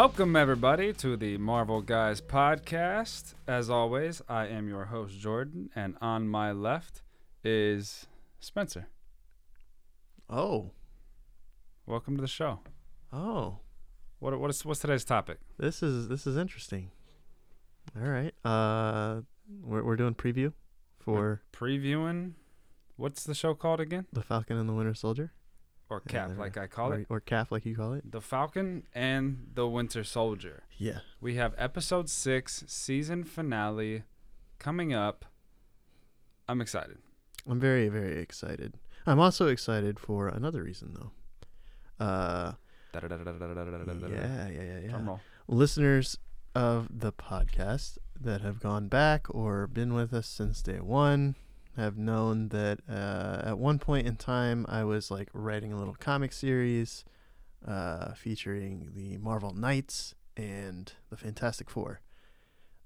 Welcome, everybody, to the Marvel Guys podcast. As always, I am your host, Jordan, and on my left is Spencer. Oh, Welcome to the show. oh, What, what is, what's today's topic? this is this is interesting. All right, uh, we're we're doing preview for Previewing. What's the show called again? the Falcon and the Winter Soldier, Or Cap, like I call or, it. or CAF, like you call it. The Falcon and the Winter Soldier. Yeah, We have episode six, season finale, coming up. I'm excited. I'm very very excited. I'm also excited for another reason though. Uh, yeah, yeah, yeah, yeah. Listeners of the podcast that have gone back or been with us since day one have known that uh, at one point in time I was like writing a little comic series uh, featuring the Marvel Knights and the Fantastic Four.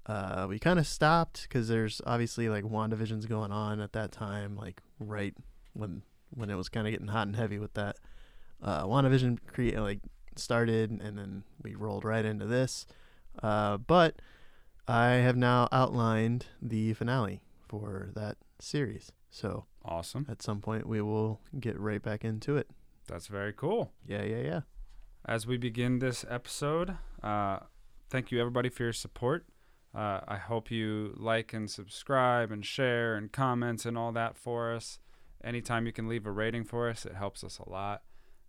Uh, we kind of stopped because there's obviously like WandaVision's going on at that time, like right when when it was kind of getting hot and heavy with that. Uh, WandaVision create like started and then we rolled right into this. Uh, but I have now outlined the finale for that series. So Awesome. at some point we will get right back into it. That's very cool. Yeah, yeah, yeah. As we begin this episode, uh, thank you everybody for your support. Uh, I hope you like and subscribe and share and comments and all that for us. Anytime you can leave a rating for us, it helps us a lot.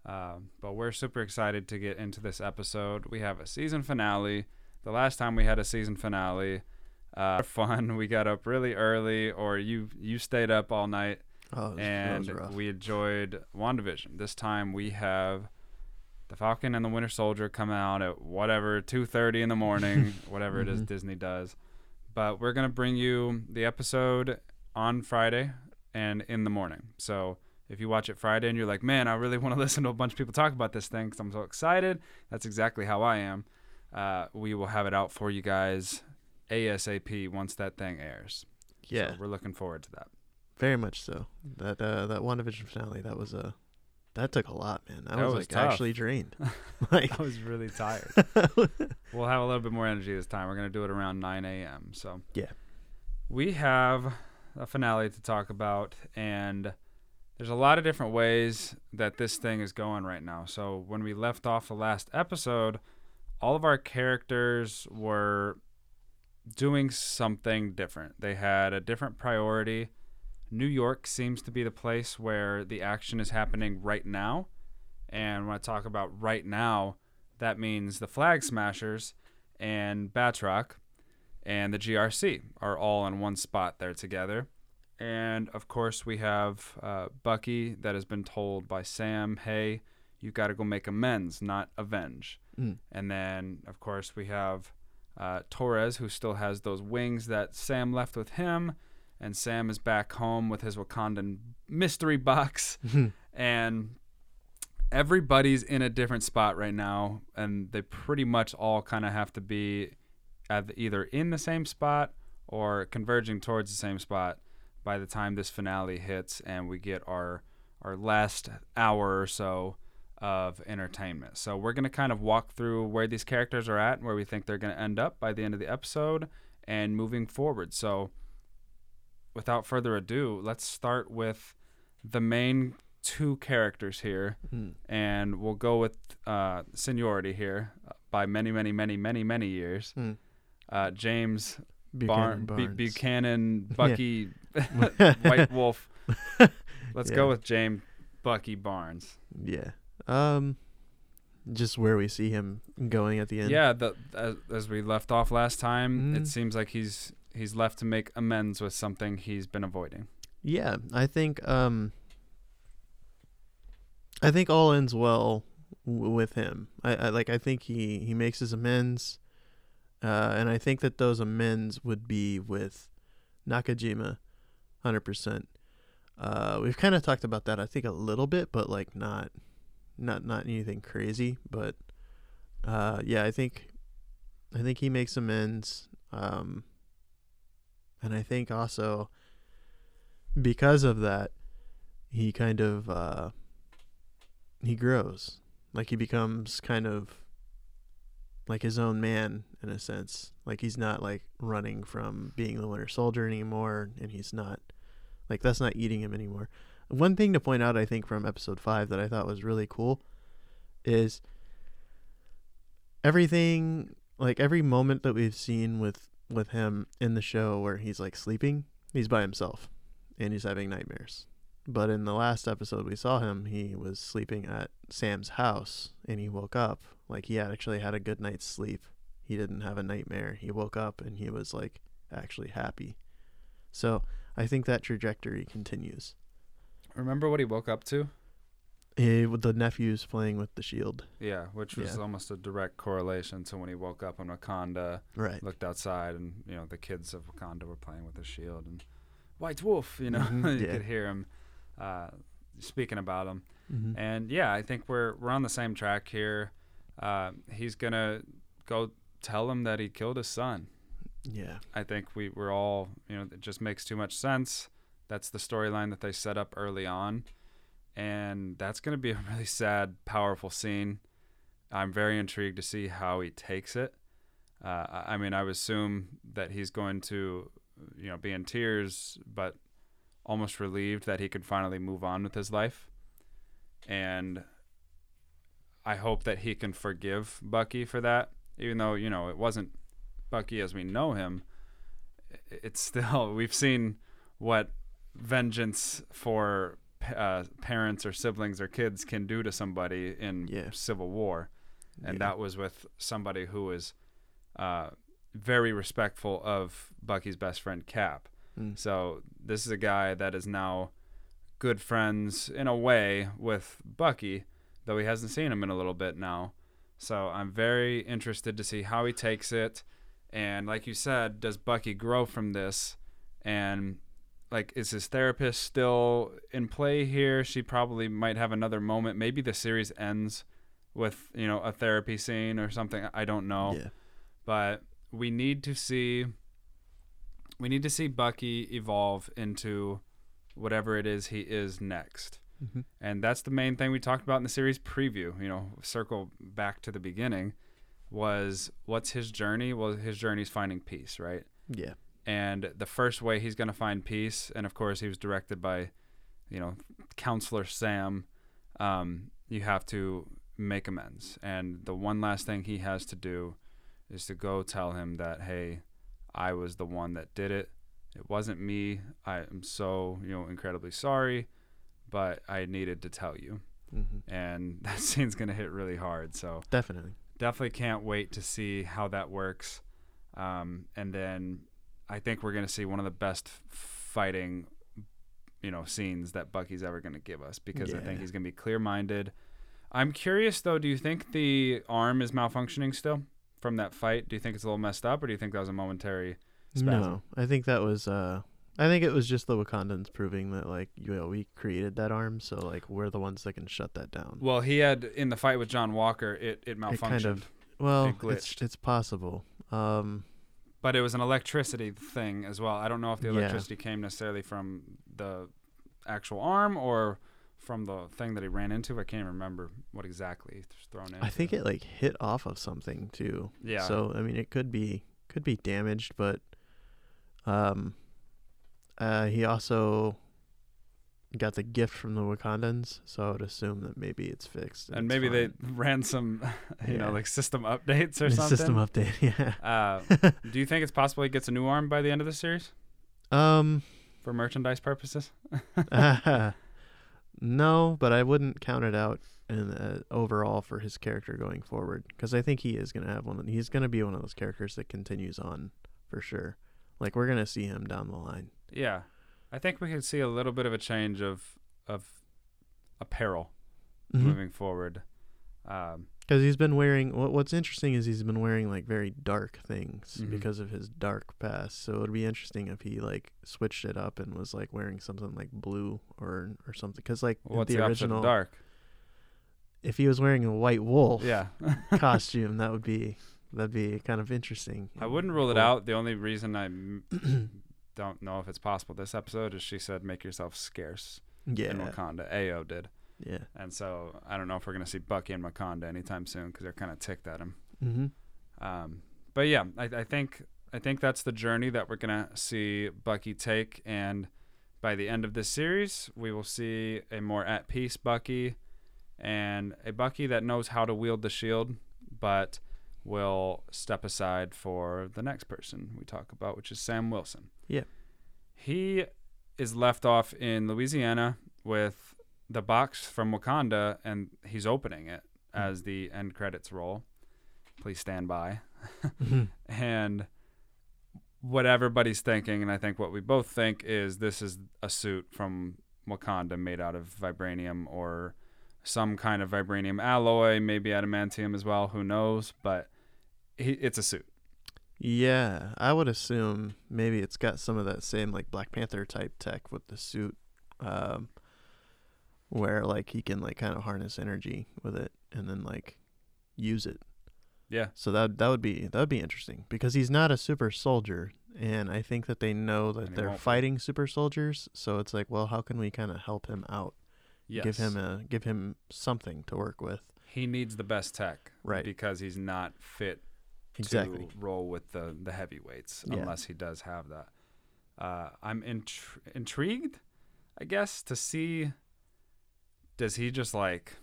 Um, but we're super excited to get into this episode. We have a season finale. The last time we had a season finale, uh, fun. We got up really early, or you you stayed up all night Oh, was, and we enjoyed WandaVision. This time we have the Falcon and the Winter Soldier come out at whatever 2:30 in the morning, whatever it is Mhm. Disney does. But we're gonna bring you the episode on Friday and in the morning. So if you watch it Friday and you're like, man, I really want to listen to a bunch of people talk about this thing because I'm so excited, that's exactly how I am. Uh, we will have it out for you guys ASAP once that thing airs. yeah, So we're looking forward to that. very much so. That uh, that WandaVision finale, that was a that took a lot, man. I That was, was like tough. actually drained. like I was really tired. we'll have a little bit more energy this time. We're gonna do it around 9 a.m. So Yeah. we have a finale to talk about, and there's a lot of different ways that this thing is going right now. So when we left off the last episode, all of our characters were doing something different. They had a different priority. New York seems to be the place where the action is happening right now. And when I talk about right now, that means the Flag Smashers and Batroc and the GRC are all in one spot there together. And of course, we have uh, Bucky that has been told by Sam, hey, you got to go make amends, not avenge. Mm. And then, of course, we have uh, Torres, who still has those wings that Sam left with him. And Sam is back home with his Wakandan mystery box. and everybody's in a different spot right now. And they pretty much all kind of have to be at either in the same spot or converging towards the same spot by the time this finale hits and we get our our last hour or so of entertainment. So we're going to kind of walk through where these characters are at and where we think they're going to end up by the end of the episode and moving forward. So without further ado, let's start with the main two characters here Mm. and we'll go with uh, seniority here by many, many, many, many, many years. Mm. Uh, James Buchanan Bu- Barnes. Buchanan, Bucky, White Wolf. Let's go with James Bucky Barnes. Yeah. Um, just where we see him going at the end. Yeah, the, as, as we left off last time, Mhm. it seems like he's he's left to make amends with something he's been avoiding. Yeah, I think um I think all ends well w- with him. I, I like I think he he makes his amends uh and I think that those amends would be with Nakajima 100%. Uh we've kind of talked about that I think a little bit but like not not not anything crazy, but uh yeah, I think I think he makes amends um and I think also because of that, he kind of uh, he grows. Like he becomes kind of like his own man in a sense. Like he's not like running from being the Winter Soldier anymore, and he's not like that's not eating him anymore. One thing to point out, I think, from episode five that I thought was really cool is everything like every moment that we've seen with with him in the show where he's like sleeping, he's by himself and he's having nightmares. But in the last episode we saw him, he was sleeping at Sam's house and he woke up like he actually had a good night's sleep. He didn't have a nightmare. He woke up and he was like actually happy. So, I think that trajectory continues. Remember what he woke up to? Eh, with the nephews playing with the shield. Yeah, which was Yeah. almost a direct correlation to when he woke up in Wakanda, Right. looked outside, and you know the kids of Wakanda were playing with the shield and White Wolf. You know, Mhm, you yeah. could hear him uh, speaking about him. Mm-hmm. And yeah, I think we're we're on the same track here. Uh, he's gonna go tell him that he killed his son. Yeah. I think we we're all you know it just makes too much sense. That's the storyline that they set up early on, and that's gonna be a really sad, powerful scene. I'm very intrigued to see how he takes it. Uh, I I mean, I would assume that he's going to, you know, be in tears, but almost relieved that he could finally move on with his life. And I hope that he can forgive Bucky for that, even though you know it wasn't Bucky as we know him. It's still we've seen what vengeance for uh, parents or siblings or kids can do to somebody in Yeah. Civil War, and Yeah. that was with somebody who was uh, very respectful of Bucky's best friend Cap. Mm. So this is a guy that is now good friends in a way with Bucky, though he hasn't seen him in a little bit now. So I'm very interested to see how he takes it. And like you said, does Bucky grow from this? And like, is his therapist still in play here? She probably might have another moment. Maybe the series ends with, you know, a therapy scene or something. I don't know Yeah. but we need to see we need to see Bucky evolve into whatever it is he is next. Mm-hmm. And that's the main thing we talked about in the series preview, you know, circle back to the beginning was what's his journey? Well, his journey's finding peace, right? Yeah. And the first way he's going to find peace, and of course he was directed by, you know, counselor Sam, um, you have to make amends. And the one last thing he has to do is to go tell him that, hey, I was the one that did it. It wasn't me. I am so, you know, incredibly sorry, but I needed to tell you. Mm-hmm. And that scene's going to hit really hard. So Definitely. definitely can't wait to see how that works. Um, and then I think we're going to see one of the best fighting, you know, scenes that Bucky's ever going to give us because I think he's going to be clear minded. I'm curious though, do you think the arm is malfunctioning still from that fight? Do you think it's a little messed up or do you think that was a momentary spasm? No, I think that was. uh I think it was just the Wakandans proving that like you know we created that arm, so like we're the ones that can shut that down. Well, he had in the fight with John Walker, it, it malfunctioned. It kind of. Well, It it's it's possible. Um, But it was an electricity thing as well. I don't know if the Yeah. electricity came necessarily from the actual arm or from the thing that he ran into. I can't remember what exactly he was thrown in. I think it like hit off of something too. Yeah. So I mean, it could be could be damaged, but um, uh, he also got the gift from the Wakandans, so I would assume that maybe it's fixed. and it's maybe they ran some, you know, like system updates or something. system update. Yeah. Uh, do you think it's possible he gets a new arm by the end of the series um. for merchandise purposes? no, but I wouldn't count it out in uh, overall for his character going forward because I think he is gonna have one. Of, he's gonna be one of those characters that continues on for sure. Like we're gonna see him down the line. Yeah, I think we could see a little bit of a change of of apparel Mm-hmm. moving forward. Um, Because he's been wearing. What, what's interesting is he's been wearing like very dark things Mhm. because of his dark past. So it'd be interesting if he like switched it up and was like wearing something like blue or or something. Because like the, the, original, dark? if he was wearing a white wolf Yeah. costume, that would be that'd be kind of interesting. I wouldn't rule it out. The only reason I don't know if it's possible this episode is she said make yourself scarce in Yeah, Wakanda. Ayo did, yeah. and so I don't know if we're gonna see Bucky and Wakanda anytime soon because they're kind of ticked at him. Mm-hmm. Um, but yeah, I, I think I think that's the journey that we're gonna see Bucky take, and by the end of this series, we will see a more at peace Bucky, and a Bucky that knows how to wield the shield, but will step aside for the next person we talk about, which is Sam Wilson. Yeah. He is left off in Louisiana with the box from Wakanda, and he's opening it hmm. as the end credits roll. Please stand by. Mm-hmm. and what everybody's thinking, and I think what we both think is this is a suit from Wakanda made out of vibranium or some kind of vibranium alloy, maybe adamantium as well. Who knows? But he, it's a suit. Yeah, I would assume maybe it's got some of that same like Black Panther type tech with the suit, um, where like he can like kind of harness energy with it and then like use it. Yeah. So that that would be that would be interesting because he's not a super soldier, and I think that they know that they're fighting super soldiers. So it's like, well, how can we kind of help him out? Yes. Give him a give him something to work with. he needs the best tech. Right. Because he's not fit Exactly. to roll with the the heavyweights Yeah. unless he does have that. Uh, I'm intr- intrigued, I guess, to see. Does he just like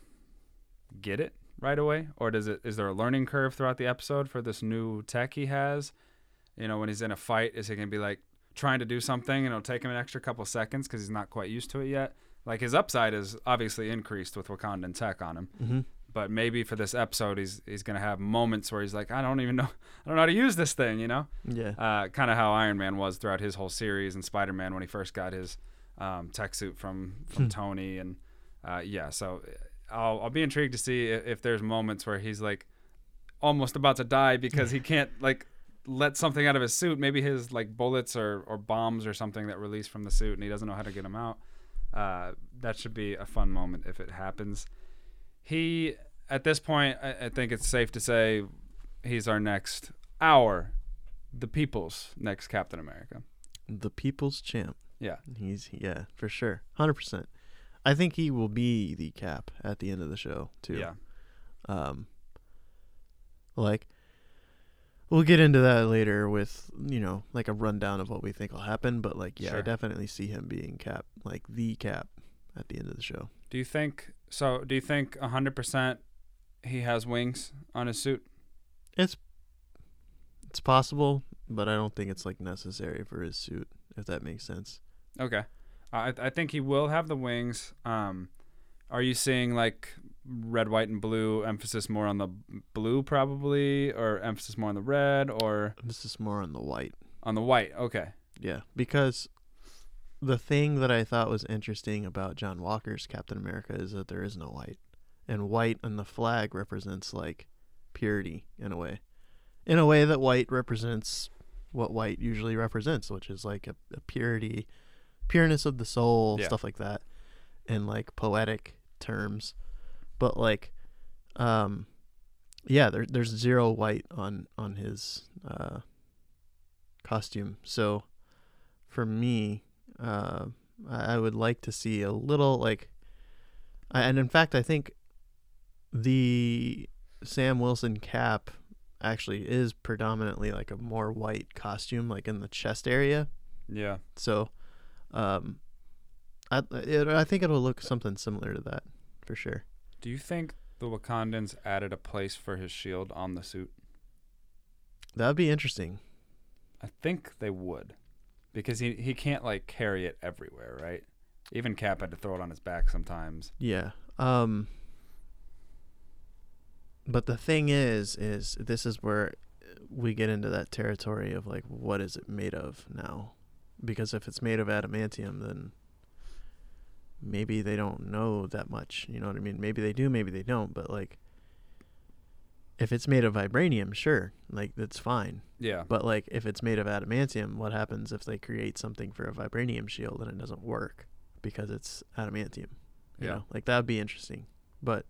get it right away, or does it? Is there a learning curve throughout the episode for this new tech he has? You know, when he's in a fight, is he gonna be like trying to do something and it'll take him an extra couple seconds because he's not quite used to it yet? Like his upside is obviously increased with Wakandan tech on him Mm-hmm. But maybe for this episode he's he's gonna have moments where he's like I don't even know I don't know how to use this thing you know Yeah. uh, kind of how Iron Man was throughout his whole series and Spider Man when he first got his um, tech suit from from Hmm. Tony and uh, yeah so I'll I'll be intrigued to see if, if there's moments where he's like almost about to die because he can't like let something out of his suit maybe his like bullets or or bombs or something that release from the suit and he doesn't know how to get them out uh, that should be a fun moment if it happens he at this point I, I think it's safe to say he's our next our the people's next captain america The people's champ. yeah He's yeah, for sure. 100%. I think he will be the cap at the end of the show, too. yeah Um like we'll get into that later with, you know, like a rundown of what we think will happen, but like yeah, I definitely see him being cap, like the cap at the end of the show. do you think so do you think 100% he has wings on his suit It's it's possible, but I don't think it's like necessary for his suit, if that makes sense. okay i i think he will have the wings um are you seeing like red white and blue emphasis more on the blue probably or emphasis more on the red or This is more on the white. on the white okay Yeah, because the thing that I thought was interesting about John Walker's Captain America is that there is no white. And white on the flag represents like purity in a way. In a way that white represents what white usually represents, which is like a, a purity, pureness of the soul, Yeah. stuff like that, in like poetic terms. But like, um, yeah, there, there's zero white on on his uh, costume. So for me, uh, I I would like to see a little like, I- and in fact, I think the Sam Wilson cap actually is predominantly like a more white costume, like in the chest area. yeah So, um, I it, I think it'll look something similar to that for sure. Do you think the Wakandans added a place for his shield on the suit? That'd be interesting. I think they would, because he he can't like carry it everywhere, right? Even Cap had to throw it on his back sometimes. Yeah. Um but the thing is is this is where we get into that territory of like what is it made of now? Because if it's made of adamantium then maybe they don't know that much, you know what I mean? Maybe they do, maybe they don't, but like if it's made of vibranium, sure, like that's fine. Yeah, But like if it's made of adamantium, what happens if they create something for a vibranium shield and it doesn't work because it's adamantium? You Yeah. know, like that'd be interesting. But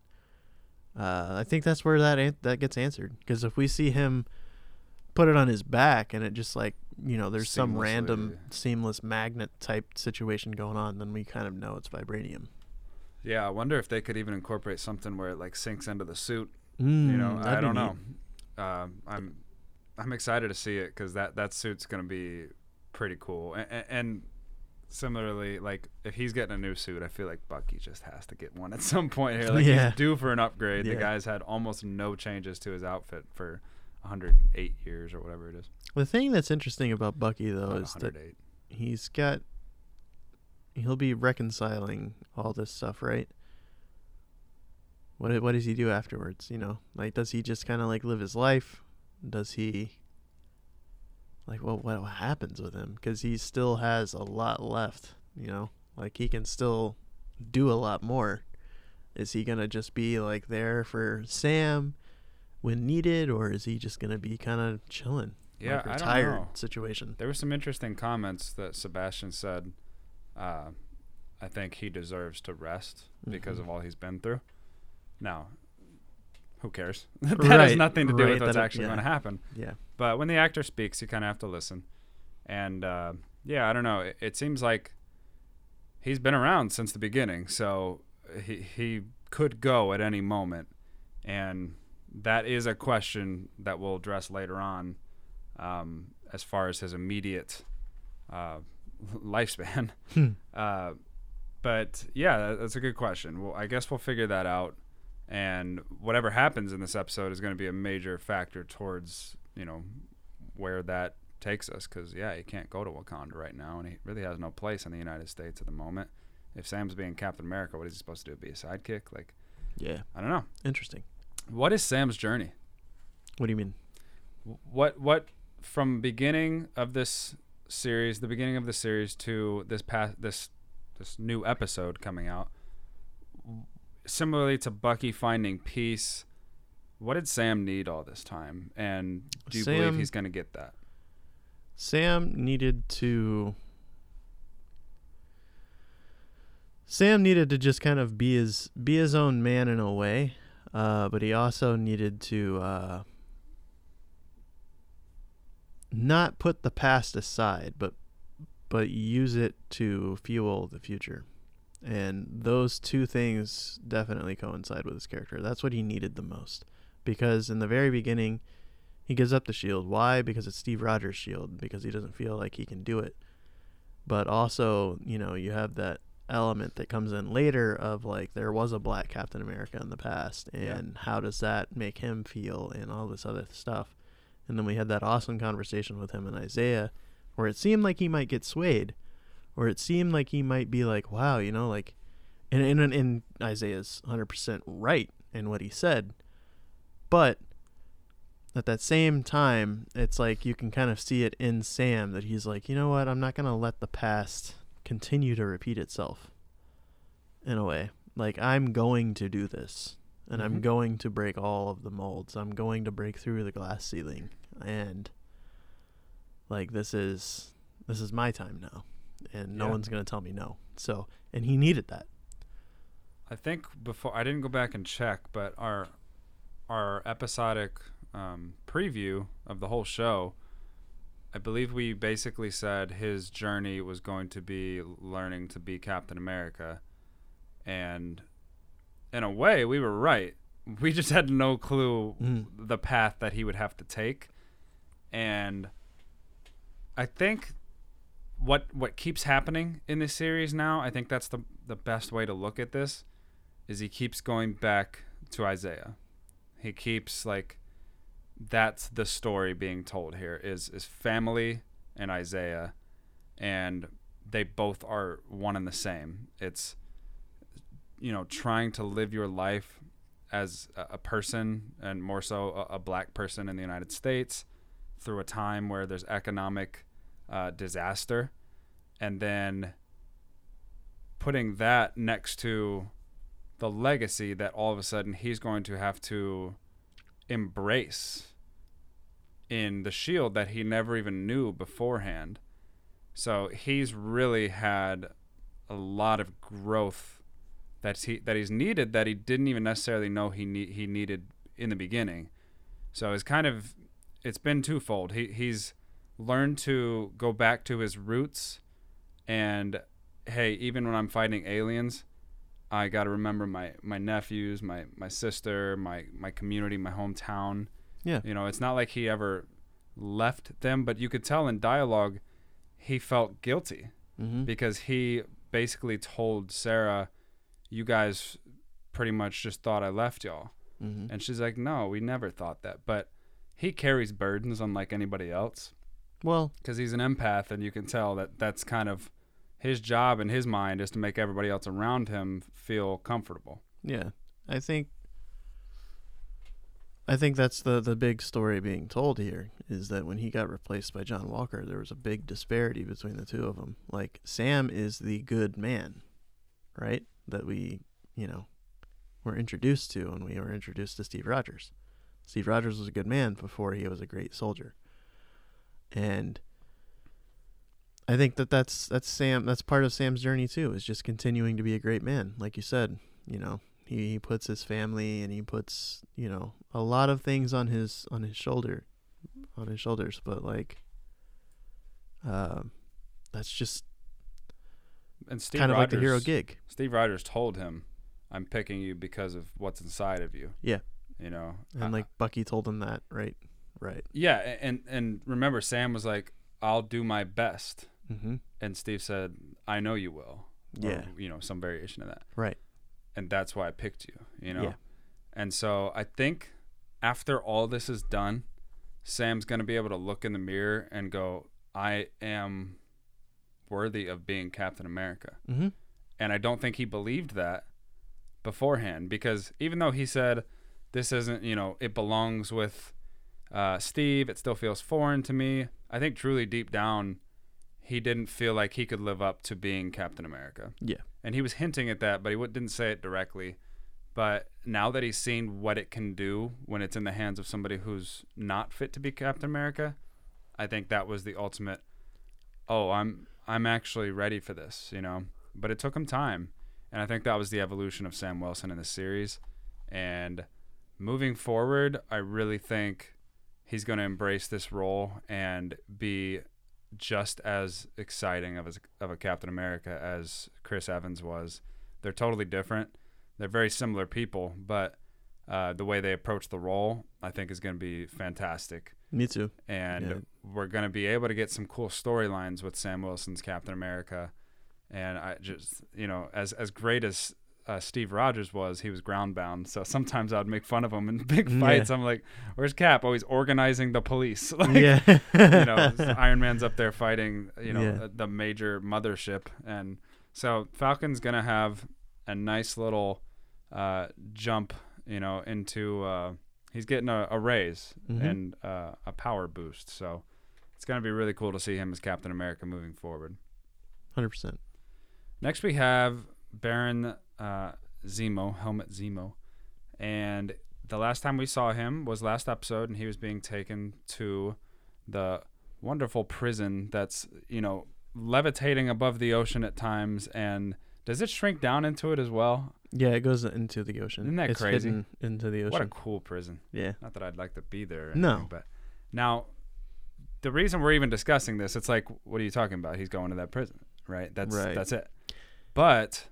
uh, I think that's where that an- that gets answered because if we see him put it on his back and it just like you know there's some random seamless magnet type situation going on, then we kind of know it's vibranium. yeah. I wonder if they could even incorporate something where it like sinks into the suit. Mm, You know, I don't know. Um, I'm I'm excited to see it because that that suit's gonna be pretty cool. And, and similarly, like if he's getting a new suit, I feel like Bucky just has to get one at some point here. Like Yeah. he's due for an upgrade. Yeah. The guy's had almost no changes to his outfit for 108 years or whatever it is. The thing that's interesting about Bucky though About is that he's got he'll be reconciling all this stuff, right? What what does he do afterwards? You know, like does he just kind of like live his life? Does he like what what happens with him? Because he still has a lot left. You know, like he can still do a lot more. Is he gonna just be like there for Sam when needed, or is he just gonna be kind of chilling? Yeah, like I don't retired know. situation. There were some interesting comments that Sebastian said. Uh, I think he deserves to rest because Mhm. of all he's been through. Now, who cares? that Right, has nothing to do right, with what's that- actually yeah. going to happen. Yeah. But when the actor speaks, you kind of have to listen. And uh, yeah, I don't know. It, it seems like he's been around since the beginning, so he he could go at any moment, and that is a question that we'll address later on, um, as far as his immediate uh, lifespan. Hmm. Uh, but yeah, that, that's a good question. Well, I guess we'll figure that out, and whatever happens in this episode is going to be a major factor towards you know where that takes us. Because yeah, he can't go to Wakanda right now, and he really has no place in the United States at the moment. If Sam's being Captain America, what is he supposed to do? Be a sidekick? Like Yeah. I don't know. Interesting. What is Sam's journey? What do you mean? what what from beginning of this series the beginning of the series to this past this this new episode coming out similarly to bucky finding peace what did sam need all this time and do you believe he's going to get that Sam needed to. Sam needed to just kind of be his be his own man in a way, uh, but he also needed to uh, not put the past aside, but but use it to fuel the future. And those two things definitely coincide with his character. That's what he needed the most. Because in the very beginning, he gives up the shield. Why? Because it's Steve Rogers' shield, because he doesn't feel like he can do it. But also, you know, you have that element that comes in later of like there was a black Captain America in the past and Yeah. how does that make him feel and all this other stuff. And then we had that awesome conversation with him and Isaiah where it seemed like he might get swayed or it seemed like he might be like, wow, you know, like and and, and Isaiah's 100% right in what he said. But at that same time, it's like you can kind of see it in Sam that he's like, you know what, I'm not going to let the past continue to repeat itself in a way. Like, I'm going to do this, and I'm Mhm. going to break all of the molds. I'm going to break through the glass ceiling, and like, this is this is my time now, and no Yeah. one's going to tell me no. So, and he needed that. i think before i didn't go back and check but our our episodic um, preview of the whole show I believe we basically said his journey was going to be learning to be Captain America. And in a way, we were right. We just had no clue Mm. the path that he would have to take. And I think what what keeps happening in this series now, I think that's the the best way to look at this is he keeps going back to Isaiah. He keeps like that's the story being told here is is family and Isaiah and they both are one and the same. It's you know trying to live your life as a, person and more so a, a black person in the United States through a time where there's economic uh, disaster and then putting that next to the legacy that all of a sudden he's going to have to embrace in the shield that he never even knew beforehand. So he's really had a lot of growth that he that he's needed that he didn't even necessarily know he need, he needed in the beginning. So it's kind of it's been twofold. He he's learned to go back to his roots and hey, even when I'm fighting aliens, I got to remember my my nephews, my my sister, my my community, my hometown Yeah. You know, it's not like he ever left them, but you could tell in dialogue he felt guilty Mm-hmm. because he basically told Sarah, "You guys pretty much just thought I left y'all," mm-hmm. and she's like, "No, we never thought that." But he carries burdens unlike anybody else Well, because he's an empath, and you can tell that that's kind of his job in his mind is to make everybody else around him feel comfortable. yeah, I think. I think that's the the big story being told here is that when he got replaced by John Walker, there was a big disparity between the two of them. Like Sam is the good man, right? That we, you know, were introduced to when we were introduced to Steve Rogers. Steve Rogers was a good man before he was a great soldier, and I think that that's that's Sam. That's part of Sam's journey too. Is just continuing to be a great man, like you said. You know, he, he puts his family and he puts you know a lot of things on his on his shoulder, on his shoulders. But like, um, that's just And Steve kind of like the hero gig. Steve Rogers told him, "I'm picking you because of what's inside of you." Yeah. You know, And I- like Bucky told him that, right? Right. yeah, and and remember, Sam was like, "I'll do my best," Mm-hmm. and Steve said, "I know you will." Or, Yeah. you know, some variation of that, Right. and that's why I picked you. You know, Yeah. and so I think after all this is done, Sam's gonna be able to look in the mirror and go, "I am worthy of being Captain America." Mm-hmm. And I don't think he believed that beforehand because even though he said this isn't, you know, it belongs with uh, Steve, it still feels foreign to me. I think truly deep down, he didn't feel like he could live up to being Captain America. Yeah. And he was hinting at that, but he w- didn't say it directly. But now that he's seen what it can do when it's in the hands of somebody who's not fit to be Captain America, I think that was the ultimate. Oh, I'm I'm actually ready for this, you know. But it took him time, and I think that was the evolution of Sam Wilson in the series. And moving forward, I really think he's going to embrace this role and be just as exciting of, as, of a Captain America as Chris Evans was. They're totally different. They're very similar people, but uh, the way they approach the role, I think, is going to be fantastic. Me too. And Yeah. we're going to be able to get some cool storylines with Sam Wilson's Captain America. And I just, you know, as as great as uh, Steve Rogers was, he was groundbound. So sometimes I'd make fun of him in big Yeah. fights. I'm like, "Where's Cap? Oh, he's organizing the police." like, yeah. you know, Iron Man's up there fighting, you know, Yeah. the, the major mothership, and so Falcon's gonna have a nice little uh, jump, you know, into uh, he's getting a, a raise Mhm. and uh, a power boost. So it's gonna be really cool to see him as Captain America moving forward. Hundred percent. Next we have Baron uh, Zemo, Helmut Zemo, and the last time we saw him was last episode, and he was being taken to the wonderful prison that's you know levitating above the ocean at times. And does it shrink down into it as well? Yeah, it goes into the ocean. Isn't that it's crazy? hidden into the ocean. What a cool prison! yeah. Not that I'd like to be there. No. anything, but now the reason we're even discussing this, it's like, what are you talking about? He's going to that prison, right? That's Right. that's it. But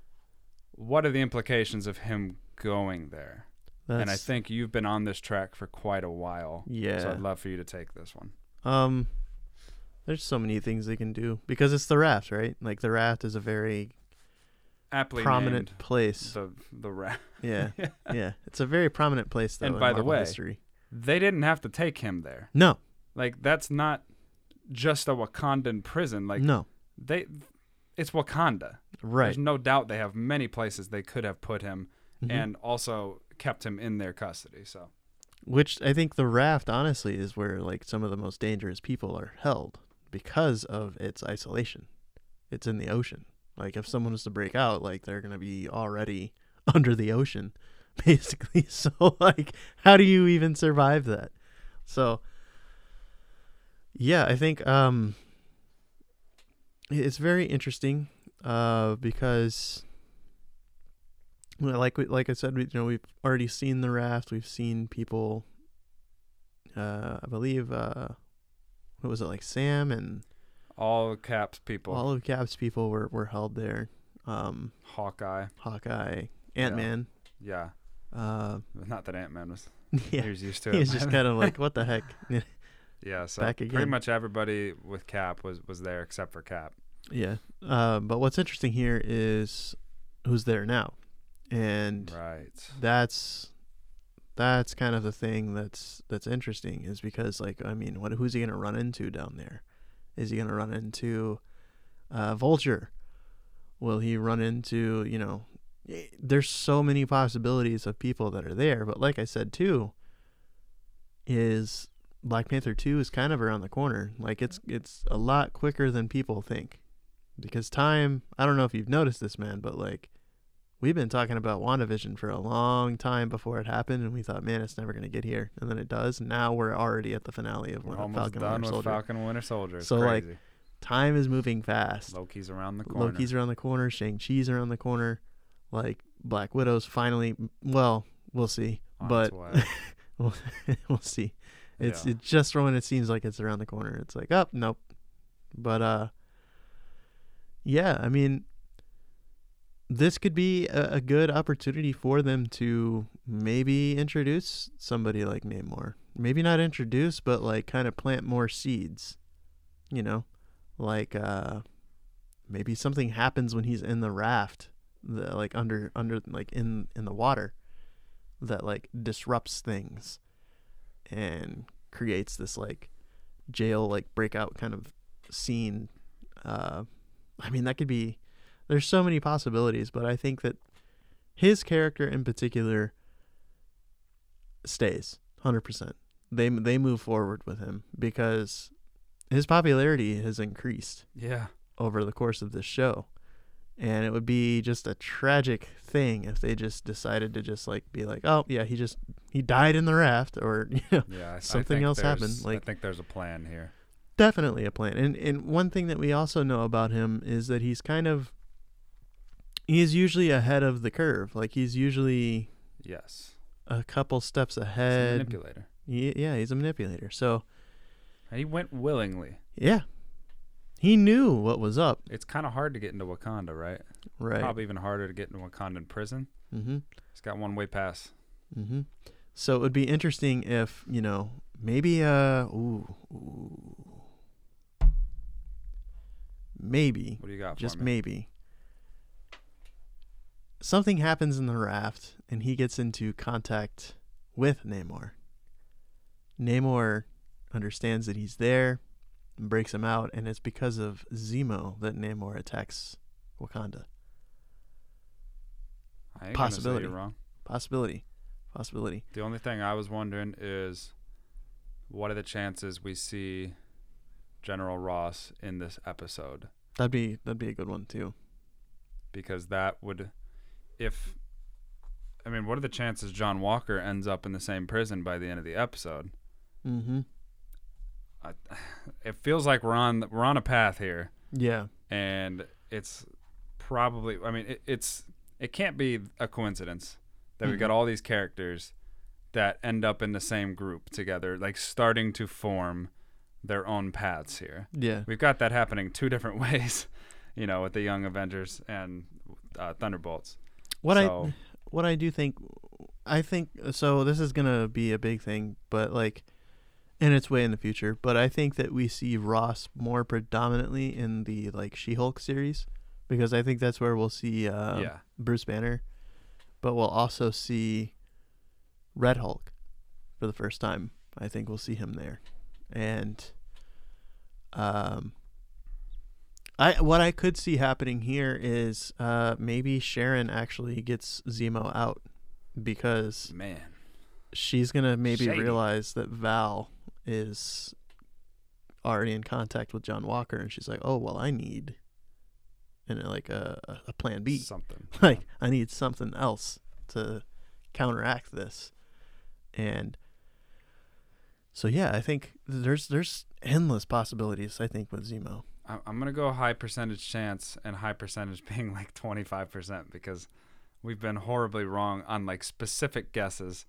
what are the implications of him going there? That's, and I think you've been on this track for quite a while. yeah. So I'd love for you to take this one. Um, there's so many things they can do because it's the raft, right? Like the raft is a very Aptly prominent place. the the rat. yeah, yeah. It's a very prominent place though. And by the way- history. They didn't have to take him there. no, Like that's not just a Wakandan prison. Like no, they, it's Wakanda. right. There's no doubt they have many places they could have put him Mhm. and also kept him in their custody. So Which I think the raft, honestly, is where like some of the most dangerous people are held because of its isolation. It's in the ocean. Like if someone was to break out, like they're gonna be already under the ocean, basically. So like, how do you even survive that? So yeah, I think um, it's very interesting uh, because like we, like I said, we, you know, we've already seen the raft. We've seen people. Uh, I believe. Uh, what was it like? Sam and all caps people, all of Cap's people were were held there. Um, Hawkeye, Hawkeye, Ant Man. yeah, Uh, Not that Ant Man was. yeah, He was used to it. he was just kind of like, what the heck? yeah. So back pretty much everybody with Cap was was there except for Cap. yeah. Uh, but what's interesting here is who's there now, and Right. that's that's kind of the thing that's that's interesting is because like I mean, what who's he gonna run into down there? Is he gonna run into uh, Vulture? Will he run into you know? There's so many possibilities of people that are there, but like I said too, is Black Panther two is kind of around the corner. Like it's it's a lot quicker than people think, because time. I don't know if you've noticed this, man, but like we've been talking about WandaVision for a long time before it happened, and we thought, man, it's never going to get here. And then it does. Now we're already at the finale of We're Win- almost Falcon done Winter with Soldier. Falcon Winter Soldier. It's So, like. Time is moving fast. Loki's around the corner. Loki's around the corner. Shang-Chi's around the corner. Like, Black Widow's finally, well, we'll see. but we'll, we'll see. It's Yeah. it's just when it seems like it's around the corner. It's like, oh, nope. But, uh, yeah, I mean, this could be a, a good opportunity for them to maybe introduce somebody like Namor. Maybe not introduce, but like kind of plant more seeds. You know, like uh, maybe something happens when he's in the raft, the like under under like in in the water, that like disrupts things, and creates this like jail like breakout kind of scene. Uh, I mean that could be there's so many possibilities, but I think that his character in particular stays 100%. They they move forward with him because his popularity has increased yeah. over the course of this show. And it would be just a tragic thing if they just decided to just like be like, "Oh, yeah, he just he died in the raft or you know, Yeah. Something else happened, like- I think there's a plan here. definitely a plan. And and one thing that we also know about him is that he's kind of he is usually ahead of the curve. Like he's usually Yes. a couple steps He's a ahead. manipulator. He- yeah, he's a manipulator. So, He went willingly. yeah. He knew what was up, It's kind of hard to get into Wakanda, right? right? Probably even harder to get into Wakandan prison. Mhm. He's got one way pass. Mhm. So it would be interesting if, you know, maybe uh ooh, ooh maybe What do you got for just me? maybe something happens in the raft and he gets into contact with Namor. Namor understands that he's there breaks him out and it's because of Zemo that Namor attacks Wakanda. I ain't gonna say possibility. you're wrong. Possibility. Possibility. The only thing I was wondering is, what are the chances we see General Ross in this episode? That'd be that'd be a good one too. Because that would, if, I mean, what are the chances John Walker ends up in the same prison by the end of the episode? Mm Mhm. I, it feels like we're on we're on a path here, Yeah. and it's probably. I mean, it, it's it can't be a coincidence that we got all these characters that end up in the same group together, like starting to form their own paths here. Yeah. We've got that happening two different ways, you know, with the Young Avengers and uh, Thunderbolts. What so, I what I do think I think so this is going to be a big thing, but like in its way in the future, but I think that we see Ross more predominantly in the like She-Hulk series because I think that's where we'll see uh, yeah, Bruce Banner, but we'll also see Red Hulk for the first time. I think we'll see him there. And um I what I could see happening here is uh maybe Sharon actually gets Zemo out because man, she's going to maybe Shady. realize that Val is already in contact with John Walker and she's like, "Oh, well, I need and like a a plan B." something. like I need something else to counteract this. And so yeah, I think there's there's endless possibilities I think with Zemo. I'm gonna go high percentage chance and high percentage being like 25 percent because we've been horribly wrong on like specific guesses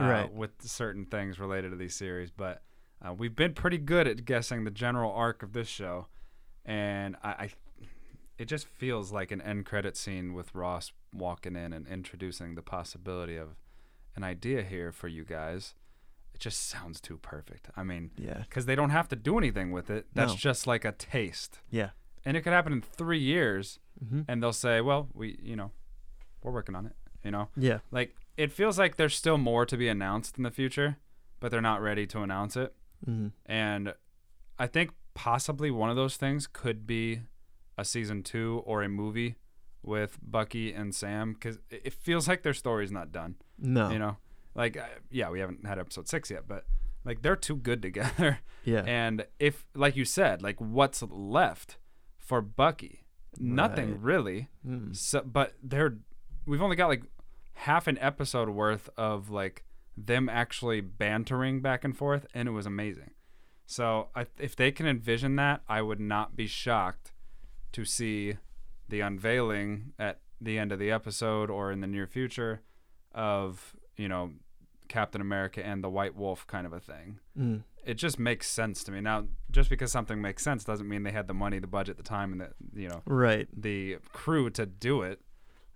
uh, Right. with certain things related to these series, but uh, we've been pretty good at guessing the general arc of this show, and I, I it just feels like an end credit scene with Ross walking in and introducing the possibility of an idea here for you guys. It just sounds too perfect. I mean, Yeah. because they don't have to do anything with it. That's No. just like a taste. Yeah. And it could happen in three years, hmm and they'll say, "Well, we, you know, we're working on it." You know, Yeah. like it feels like there's still more to be announced in the future, but they're not ready to announce it. Hmm And I think possibly one of those things could be a season two or a movie with Bucky and Sam because it feels like their story's not done. No. You know, like uh, yeah, we haven't had episode six yet, but like they're too good together. Yeah. And if, like you said, like what's left for Bucky? Nothing Right. really. Mm. So, but they're we've only got like half an episode worth of like them actually bantering back and forth, and it was amazing. So, I, if they can envision that, I would not be shocked to see the unveiling at the end of the episode or in the near future of you know Captain America and the White Wolf kind of a thing Mm. it just makes sense to me. Now, just because something makes sense doesn't mean they had the money, the budget, the time, and the you know Right. the crew to do it.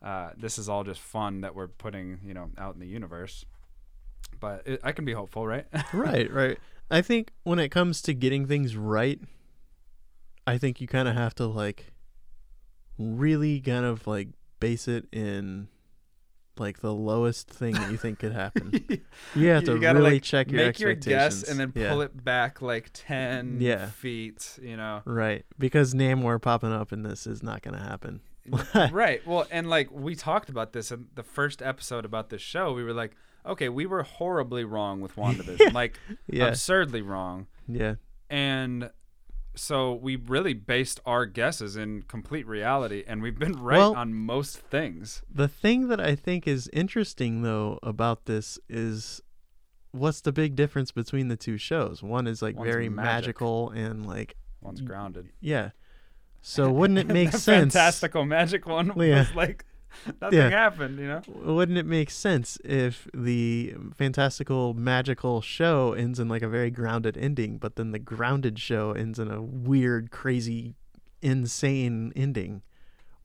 Uh, this is all just fun that we're putting you know out in the universe. But it, I can be hopeful, right? right, right. I think when it comes to getting things right, I think you kind of have to like really kind of like base it in like the lowest thing that you think could happen. You have to You gotta, really like, check your Make your expectations. guess and then Yeah. pull it back like ten Yeah. feet. You know, Right, because Namor popping up in this is not going to happen. right. Well, and like we talked about this in the first episode about this show. We were like, okay, we were horribly wrong with WandaVision, like Yeah, absurdly wrong. yeah, and so we really based our guesses in complete reality and we've been right Well- on most things The thing that I think is interesting though about this is what's the big difference between the two shows? One is like One's very magic. magical and like one's grounded yeah. So wouldn't it make the sense? fantastical magic one Yeah. was like nothing Yeah. happened you know Wouldn't it make sense if the fantastical magical show ends in like a very grounded ending, but then the grounded show ends in a weird, crazy, insane ending,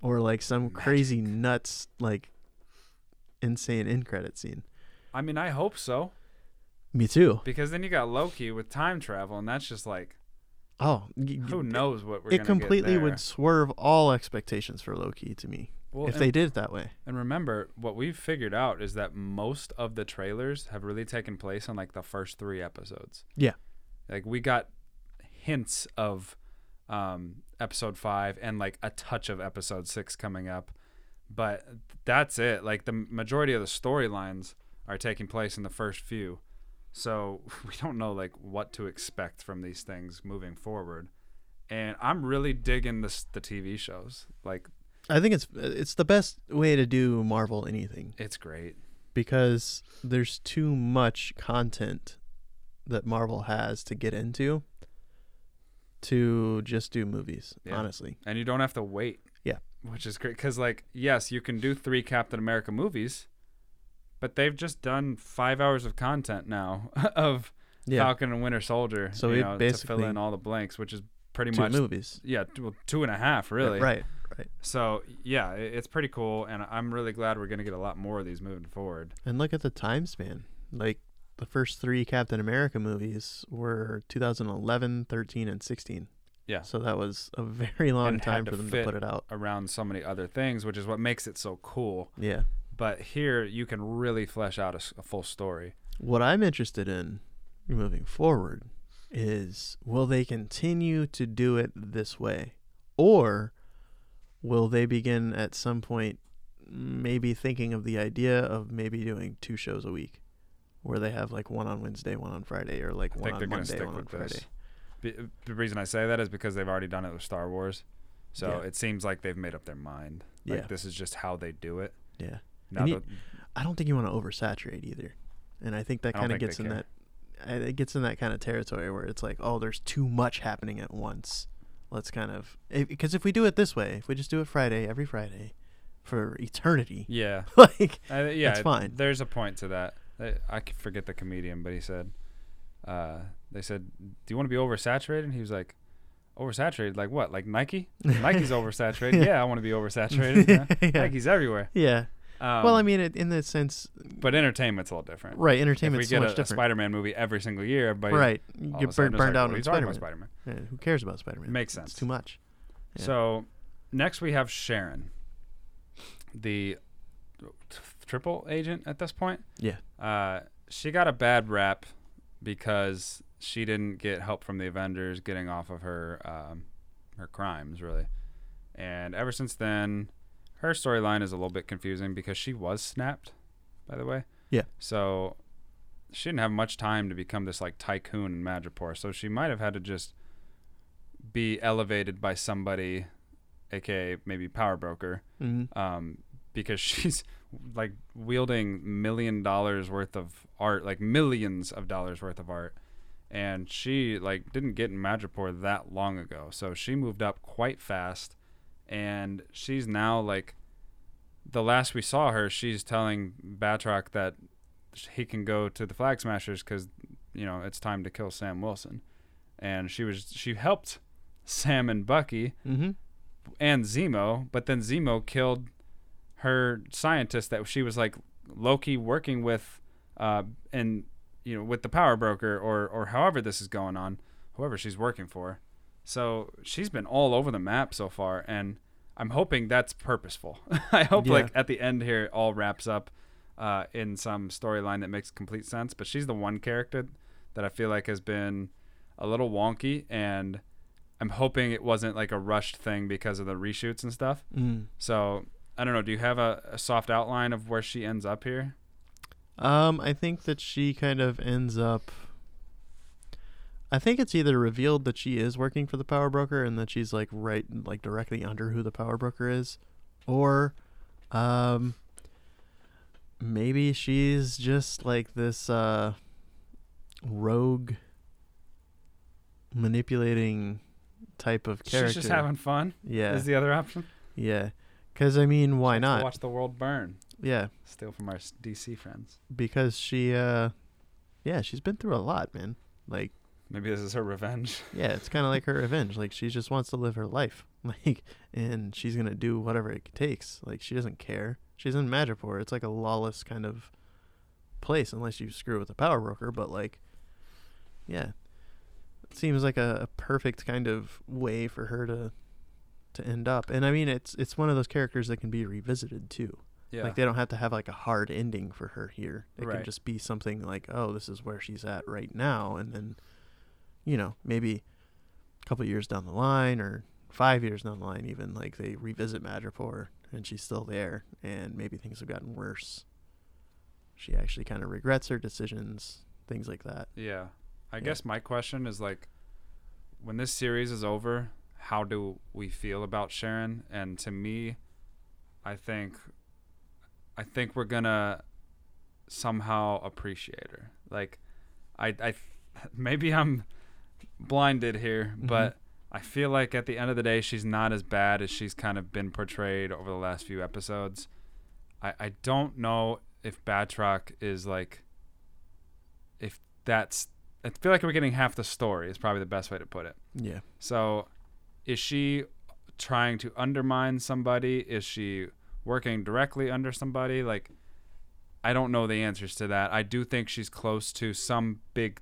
or like some crazy nuts like insane end credit scene? i mean i hope so Me too. because then you got loki with time travel and that's just like Oh, who knows what we're It gonna completely would swerve all expectations for Loki to me well, if and, they did it that way. and remember what we've figured out is that most of the trailers have really taken place on like the first three episodes. Yeah. like we got hints of um, episode five and like a touch of episode six coming up but that's it. Like the majority of the storylines are taking place in the first few. So we don't know like what to expect from these things moving forward. And i'm really digging this the tv shows. Like I think it's it's the best way to do Marvel anything. it's great because there's too much content that Marvel has to get into to just do movies, Yeah. honestly. and you don't have to wait Yeah. which is great because like yes you can do three captain america movies but they've just done five hours of content now of Yeah. falcon and winter soldier So you it know, to fill basically- in all the blanks which is pretty two much movies. yeah t- well, two and a half really Right. So yeah it's pretty cool and i'm really glad we're gonna get a lot more of these moving forward And look at the time span. Like the first 3 Captain America movies were 2011, 13 and 16. Yeah. So that was a very long And time for them to put it out. around so many other things which is what makes it so cool Yeah. but here you can really flesh out a full story What I'm interested in moving forward is will they continue to do it this way? Or will they begin at some point maybe thinking of the idea of maybe doing two shows a week where they have like one on Wednesday, one on Friday, or like I one think on Monday, stick one on Friday? this. The reason I say that is because they've already done it with Star Wars, so Yeah. it seems like they've made up their mind. Like Yeah. this is just how they do it. Yeah. Now you- I don't think you want to oversaturate either. And I think that kind of gets in care. that it gets in that kind of territory where it's like, oh, there's too much happening at once. Let's kind of because if we do it this way, if we just do it Friday every Friday for eternity, yeah, like I, yeah, That's fine. There's a point to that. I forget the comedian, but he said, uh, they said, "Do you want to be oversaturated?" And he was like, "Oversaturated? Like what? Like Nike? Nike's oversaturated? yeah, I want to be oversaturated. Yeah. Nike's everywhere." yeah, Um, well, I mean, it, in the sense, but entertainment's a little different. right? If we Entertainment's so get much a, a. Spider-Man movie every single year, everybody right. You get burned, like, out what on you talking about Spider-Man. Spider-Man? Yeah, who cares about Spider-Man? Makes It's sense. too much. Yeah. So next we have Sharon, the t- triple agent at this point. Yeah. Uh, she got a bad rap because she didn't get help from the Avengers getting off of her um, her crimes really, and ever since then, her storyline is a little bit confusing because she was snapped, by the way. Yeah. So she didn't have much time to become this like tycoon in Madripoor, so she might have had to just be elevated by somebody, aka maybe power broker, Mhm. um, because she's like wielding million dollars worth of art, like millions of dollars worth of art, and she like didn't get in Madripoor that long ago, so she moved up quite fast, and she's now like, the last we saw her, she's telling Batroc that he can go to the Flag Smashers because you know it's time to kill Sam Wilson, and she was she helped Sam and Bucky Mhm. and Zemo, but then Zemo killed her scientist that she was like lowkey working with, uh, and you know with the power broker or or however this is going on, whoever she's working for. So she's been all over the map so far, and I'm hoping that's purposeful. I hope Yeah. like at the end here it all wraps up uh, in some storyline that makes complete sense. But she's the one character that I feel like has been a little wonky, and I'm hoping it wasn't like a rushed thing because of the reshoots and stuff. Mm. So I don't know. Do you have a, a soft outline of where she ends up here? Um, I think that she kind of ends up. I think it's either revealed that she is working for the power broker and that she's like right, like directly under who the power broker is, or, um, maybe she's just like this uh, rogue, manipulating type of character. She's just having fun. yeah, Is the other option? yeah. Because I mean, why not? watch the world burn. Yeah, Steal from our DC friends. because she, uh, yeah, she's been through a lot, man. Like. Maybe this is her revenge. Yeah, it's kind of like her revenge. Like she just wants to live her life, like, and she's gonna do whatever it takes. Like she doesn't care. She's in Madripoor. It's like a lawless kind of place, unless you screw with the power broker. But like, yeah, it seems like a, a perfect kind of way for her to to end up. And I mean, it's it's one of those characters that can be revisited too. Yeah. Like they don't have to have like a hard ending for her here. It Right. can just be something like, oh, this is where she's at right now, and then, you know, maybe a couple years down the line or five years down the line, even like they revisit Madripoor and she's still there, and maybe things have gotten worse. She actually kind of regrets her decisions, things like that. Yeah. I Yeah. guess my question is like when this series is over, how do we feel about Sharon? And to me, I think I think we're going to somehow appreciate her. Like I I maybe I'm blinded here, Mhm. but I feel like at the end of the day she's not as bad as she's kind of been portrayed over the last few episodes. I I don't know if Batroc is like if that's I feel like we're getting half the story is probably the best way to put it. Yeah. So is she trying to undermine somebody? Is she working directly under somebody? Like I don't know the answers to that. I do think she's close to some big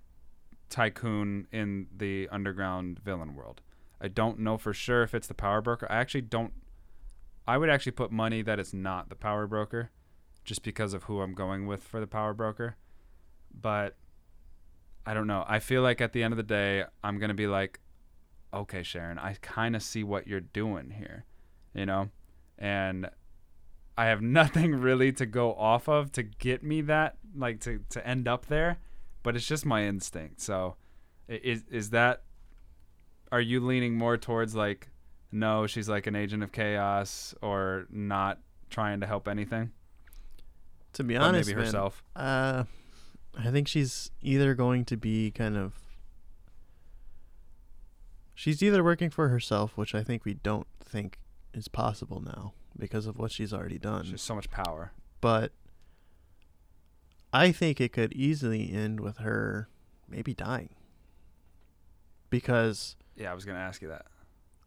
tycoon in the underground villain world. I don't know for sure if it's the power broker. I actually don't I would actually put money that it's not the power broker just because of who I'm going with for the power broker. But I don't know. I feel like at the end of the day, I'm to be like, okay, Sharon, I kind of see what you're doing here, you know? And I have nothing really to go off of to get me that, like to, to end up there, but it's just my instinct. So is, is that, are you leaning more towards like, no, she's like an agent of chaos or not trying to help anything? To be Or honest, maybe man, herself. Uh, I think she's either going to be kind of. She's either working for herself, which I think we don't think is possible now because of what she's already done. She so much power. but I think it could easily end with her maybe dying. Because Yeah, I was going to ask you that.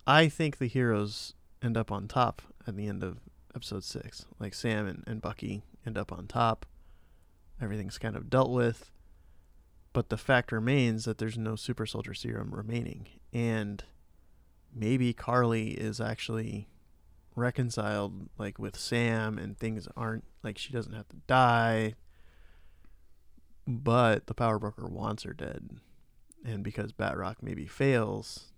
I think the heroes end up on top at the end of episode six. Like Sam and, and Bucky end up on top. Everything's kind of dealt with. But the fact remains that there's no super soldier serum remaining. And maybe Karli is actually reconciled like with Sam and things aren't like she doesn't have to die. But the power broker wants her dead. And because Batroc maybe fails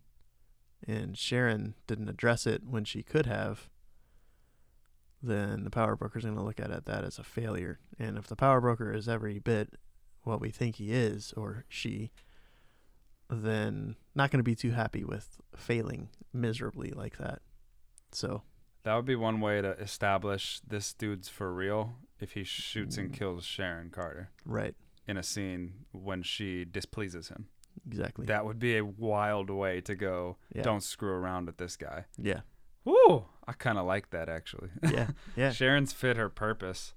and Sharon didn't address it when she could have, then the power broker's going to look at it that as a failure. And if the power broker is every bit what we think he is or she, then not going to be too happy with failing miserably like that. So That would be one way to establish this dude's for real if he shoots and Mm. kills Sharon Carter right, in a scene when she displeases him. exactly. That would be a wild way to go. yeah. Don't screw around with this guy. Yeah. Woo! I kind of like that actually. Yeah. Yeah. Sharon's fit her purpose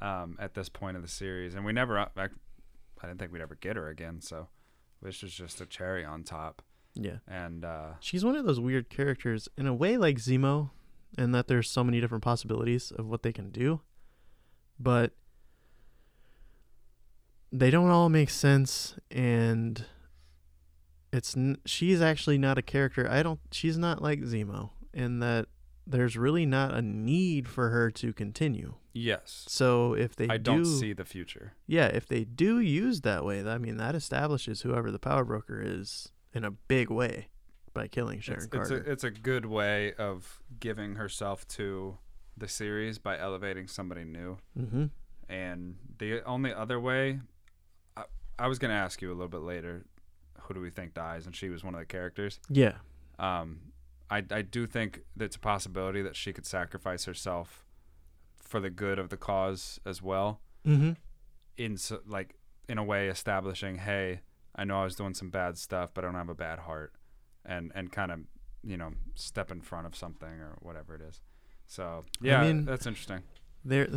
um, at this point of the series, and we never. I, I didn't think we'd ever get her again, so this is just a cherry on top. Yeah. And uh, She's one of those weird characters in a way like Zemo, in that there's so many different possibilities of what they can do, but they don't all make sense. And it's n- she's actually not a character. I don't. She's not like Zemo in that there's really not a need for her to continue. yes, So if they I do, don't see the future. yeah, if they do use that way, I mean that establishes whoever the power broker is in a big way by killing Sharon It's, it's Carter. a it's a good way of giving herself to the series by elevating somebody new. mm-hmm. And the only other way, I, was gonna ask you a little bit later, who do we think dies? And she was one of the characters. Yeah. Um, I I do think that's a possibility that she could sacrifice herself for the good of the cause as well. Mm-hmm. In so, like in a way, establishing, hey, I know I was doing some bad stuff, but I don't have a bad heart, and and kind of you know step in front of something or whatever it is. So yeah, I mean- that's interesting. There,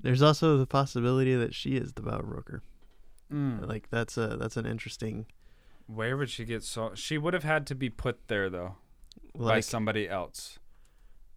there's also the possibility that she is the power broker. Mm. Like that's a that's an interesting Where would she get so? She would have had to be put there though by somebody else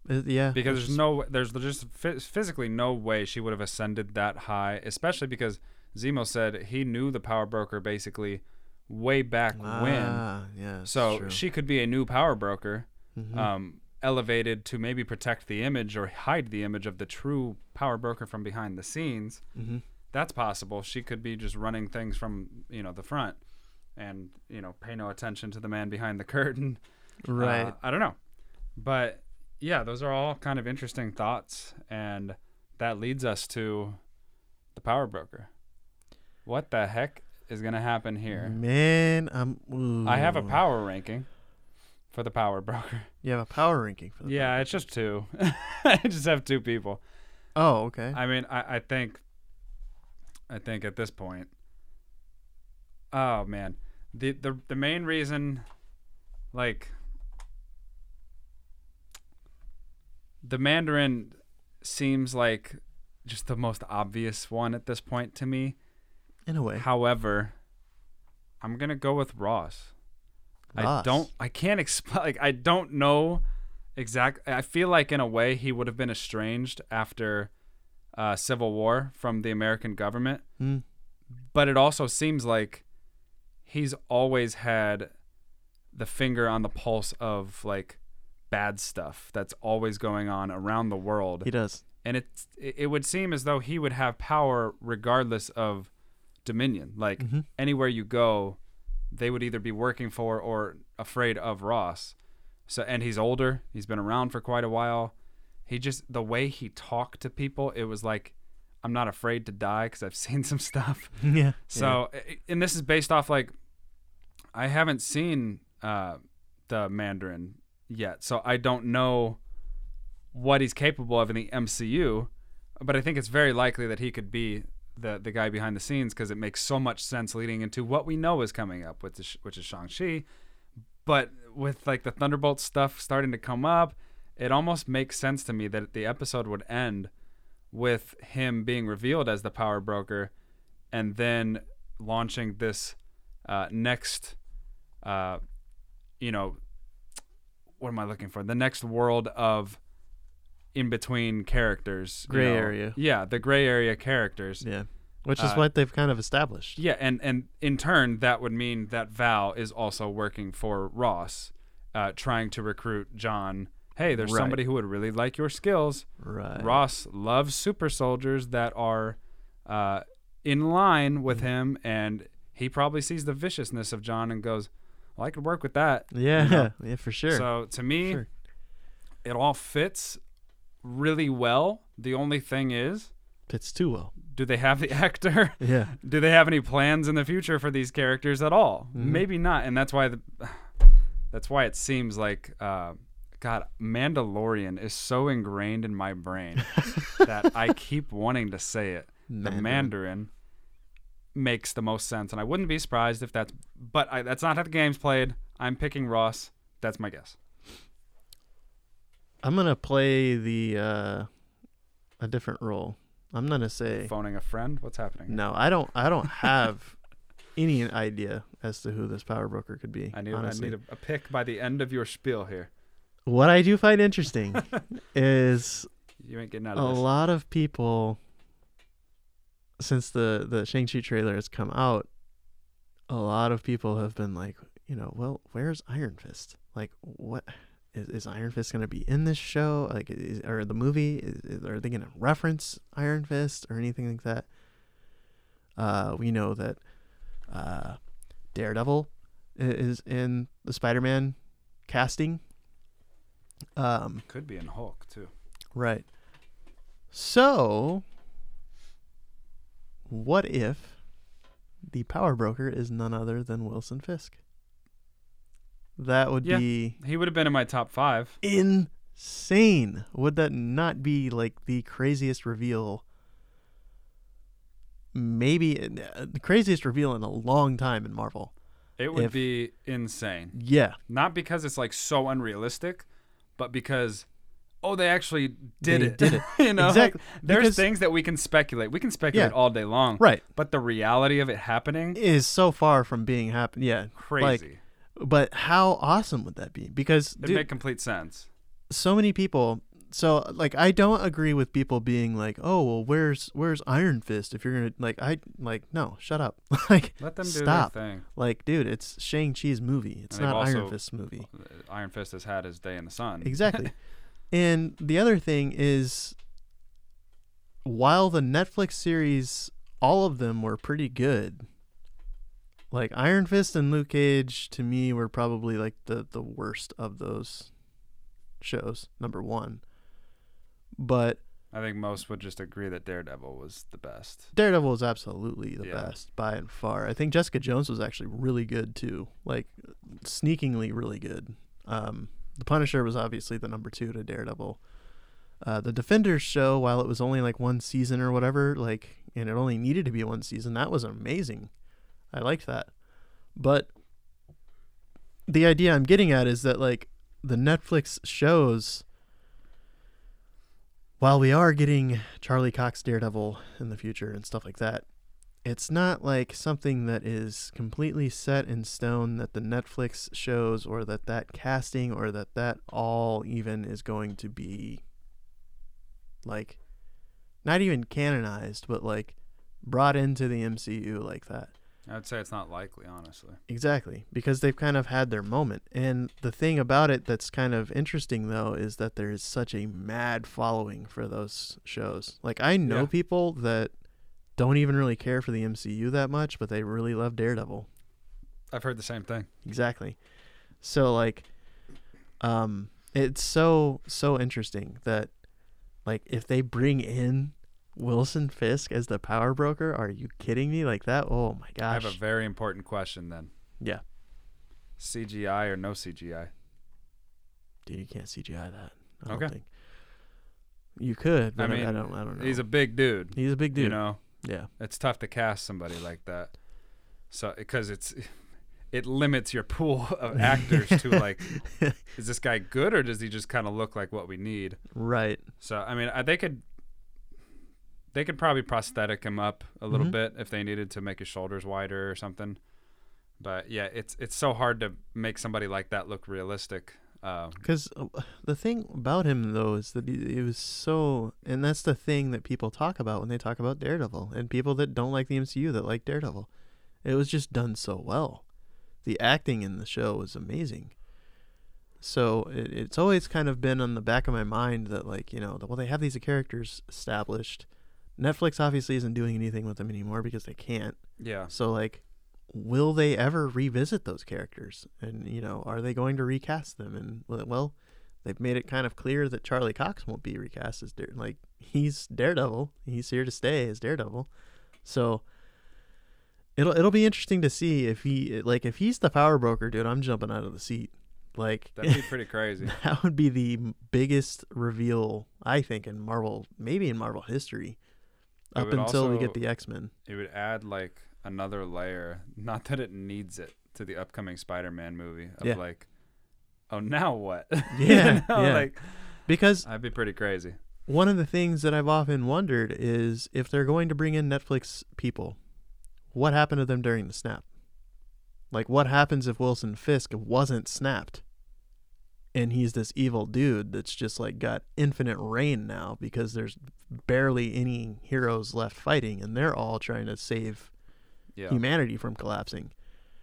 uh, yeah because there's is- no there's just phys- physically no way she would have ascended that high, especially because Zemo said he knew the power broker basically way back when. ah, yeah So true. she could be a new power broker, Mhm. um, elevated to maybe protect the image or hide the image of the true power broker from behind the scenes. Mhm. That's possible. She could be just running things from you know the front, and you know pay no attention to the man behind the curtain. right Uh, I don't know. But yeah, those are all kind of interesting thoughts. And that leads us to the power broker. What the heck is going to happen here? man I'm I have a power ranking for the power broker. you have a power ranking for the Yeah, it's just two. I just have two people. oh okay I mean, I, I think, I think at this point, oh man, the the the main reason, like, the Mandarin seems like just the most obvious one at this point to me. in a way However, I'm gonna go with Ross. I don't. I can't explain. Like I don't know exactly. I feel like in a way he would have been estranged after uh, Civil War from the American government, Mm. but it also seems like he's always had the finger on the pulse of like bad stuff that's always going on around the world. He does. And it it would seem as though he would have power regardless of dominion. Like Mhm. anywhere you go they would either be working for or afraid of Ross. So and he's older. He's been around for quite a while he just the way he talked to people it was like I'm not afraid to die because I've seen some stuff. Yeah. So i- and this is based off like I haven't seen uh the Mandarin yet so I don't know what he's capable of in the MCU, but I think it's very likely that he could be the the guy behind the scenes because it makes so much sense leading into what we know is coming up, which is which is Shang Chi. But with like the Thunderbolt stuff starting to come up, it almost makes sense to me that the episode would end with him being revealed as the power broker, and then launching this uh, next, uh, you know, what am I looking for? The next world of in between characters. you Gray know. area. Yeah, the gray area characters. Yeah. Which is Uh, what they've kind of established. Yeah, and and in turn, that would mean that Val is also working for Ross, uh, trying to recruit John. Hey, there's Right. somebody who would really like your skills. Right. Ross loves super soldiers that are uh, in line with him, and he probably sees the viciousness of John and goes, "Well, I could work with that." Yeah. you know? Yeah, for sure. So to me, Sure. it all fits really well. The only thing is, Fits too well. do they have the actor? Yeah. do they have any plans in the future for these characters at all? Mhm. Maybe not, and that's why the that's why it seems like uh, God, Mandalorian is so ingrained in my brain that I keep wanting to say it. The Mandarin. Mandarin makes the most sense, and I wouldn't be surprised if that's. But I, that's not how the game's played. I'm picking Ross. That's my guess. I'm gonna play the uh a different role. I'm gonna say Phoning a friend. What's happening? no. I don't. I don't have any idea as to who this power broker could be. I need honestly. I need a, a pick by the end of your spiel here. What I do find interesting is You ain't getting out a this. lot of people since the the Shang Chi trailer has come out. A lot of people have been like, you know, well, where's Iron Fist? Like, what is, is Iron Fist going to be in this show? Like, is, or the movie? Is, is- are they going to reference Iron Fist or anything like that? Uh, we know that uh, Daredevil is in the Spider-Man casting. Um, Could be in Hulk too. Right. So, what if the power broker is none other than Wilson Fisk? That would Yeah. be He would have been in my top five. insane. Would that not be like the craziest reveal? Maybe uh, the craziest reveal in a long time in Marvel. It would If- be insane. Yeah, Not because it's like so unrealistic, but because oh, they actually did They it. did it. you know, Exactly. like, there's Because- things that we can speculate. We can speculate Yeah. all day long. right. But the reality of it happening, Is so far from being happen. Yeah, crazy. Like, but how awesome would that be? Because it dude, make complete sense. so many people so like I don't agree with people being like, "Oh, well where's where's Iron Fist if you're going to like I like no, shut up." like Let them do Stop. their thing. like dude, it's Shang-Chi's movie. It's And not Iron also- Fist's movie. Uh, Iron Fist has had his day in the sun. Exactly. and the other thing is while the Netflix series all of them were pretty good. Like Iron Fist and Luke Cage to me were probably like the the worst of those shows, number 1. But I think most would just agree that Daredevil was the best. Daredevil is absolutely the Yeah. best by and far. I think Jessica Jones was actually really good too, like sneakingly really good. Um, the Punisher was obviously the number two to Daredevil. Uh, the Defenders show, while it was only like one season or whatever, like, and it only needed to be one season, that was amazing. I liked that. But the idea I'm getting at is that like the Netflix shows while we are getting Charlie Cox Daredevil in the future and stuff like that, it's not like something that is completely set in stone that the Netflix shows or that that casting or that that all even is going to be like not even canonized, but like brought into the MCU like that. I'd say it's not likely, honestly. Exactly, because they've kind of had their moment. And the thing about it that's kind of interesting though is that there is such a mad following for those shows. Like I know Yeah. people that don't even really care for the MCU that much, but they really love Daredevil. I've heard the same thing. Exactly. So like um it's so so interesting that like if they bring in Wilson Fisk as the power broker, are you kidding me? Like that? Oh my gosh. I have a very important question then. yeah. CGI or no CGI? Dude, you can't CGI that. I Okay. don't think. You could, I but I, mean, I don't. I don't know. He's a big dude. he's a big dude. You know, Yeah. it's tough to cast somebody like that. So because it's it limits your pool of actors to like, is this guy good or does he just kind of look like what we need? Right. So I mean, I- they could they could probably prosthetic him up a little Mhm. bit if they needed to make his shoulders wider or something. But yeah, it's it's so hard to make somebody like that look realistic. Um, Because the thing about him though is that he, he was so, and that's the thing that people talk about when they talk about Daredevil, and people that don't like the MCU that like Daredevil. It was just done so well. The acting in the show was amazing. So it, it's always kind of been on the back of my mind that like you know, well they have these characters established. Netflix obviously isn't doing anything with them anymore because they can't. yeah. So like will they ever revisit those characters? And you know, are they going to recast them? And well- well, they've made it kind of clear that Charlie Cox won't be recast as Dare like he's Daredevil. He's here to stay as Daredevil. So it'll it'll be interesting to see if he like if he's the power broker, dude, I'm jumping out of the seat. Like That'd be pretty crazy. that would be the biggest reveal I think in Marvel, maybe in Marvel history. Up until we get the X-Men. It would add like another layer. Not that it needs it to the upcoming Spider-Man movie. Of Yeah. like, oh, now what? You Yeah, know, yeah. Like Because I'd be pretty crazy. one of the things that I've often wondered is if they're going to bring in Netflix people, what happened to them during the snap? Like, what happens if Wilson Fisk wasn't snapped? And he's this evil dude that's just like got infinite reign now because there's barely any heroes left fighting and they're all trying to save Yeah. humanity from collapsing.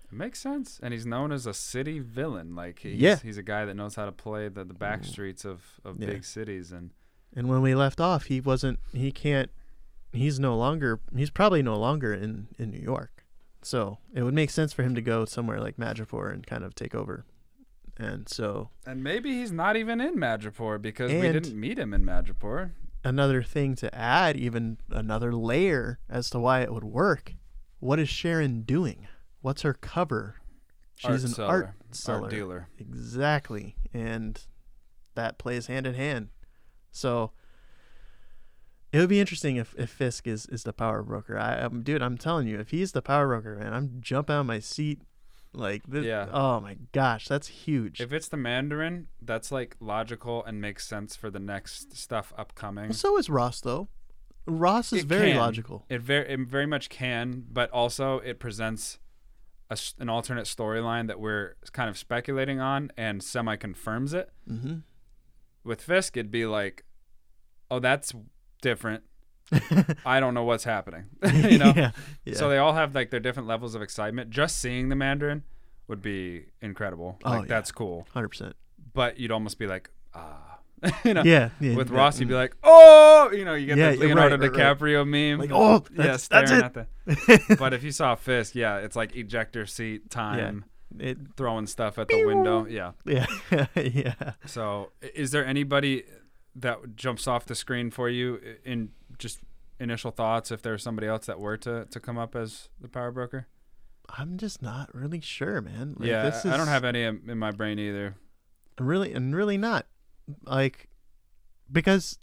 It makes sense. And he's known as a city villain. Like he's, Yeah. he's a guy that knows how to play the, the back mm. streets of, of Yeah. big cities and And when we left off, he wasn't, he can't, he's no longer, he's probably no longer in, in New York. So it would make sense for him to go somewhere like Madripoor and kind of take over. And so and maybe he's not even in Madripoor because we didn't meet him in Madripoor. another thing to add, even another layer as to why it would work. What is Sharon doing? What's her cover? She's Art an seller, art seller. Art dealer. Exactly. And that plays hand in hand. So it would be interesting if, if Fisk is, is the power broker. I um, dude, I'm telling you, if he's the power broker, man, I'm jumping out of my seat like this. Yeah. Oh my gosh, that's huge. If it's the Mandarin, that's like logical and makes sense for the next stuff upcoming. so is Ross though. Ross is It very can. logical. It very it very much can, but also it presents a an alternate storyline that we're kind of speculating on and semi confirms it. Mm-hmm. With Fisk, it'd be like, oh, that's different. I don't know what's happening. you know. yeah. yeah. So they all have like their different levels of excitement. Just seeing the Mandarin would be incredible. Oh, Like yeah. that's cool. Hundred percent. But you'd almost be like, ah, you know. Yeah, yeah. With yeah, Ross, you'd be like, oh, you know, you get Yeah, the Leonardo right, right, right. DiCaprio meme. Like, oh, yeah, that's- staring that's at the. but if you saw Fisk, yeah, it's like ejector seat time, it. throwing stuff at the window. Yeah. Yeah, yeah. So, is there anybody that jumps off the screen for you in just initial thoughts? If there's somebody else that were to to come up as the power broker? I'm just not really sure, man. Like, yeah, this I I don't have any in in my brain either. really and really not like because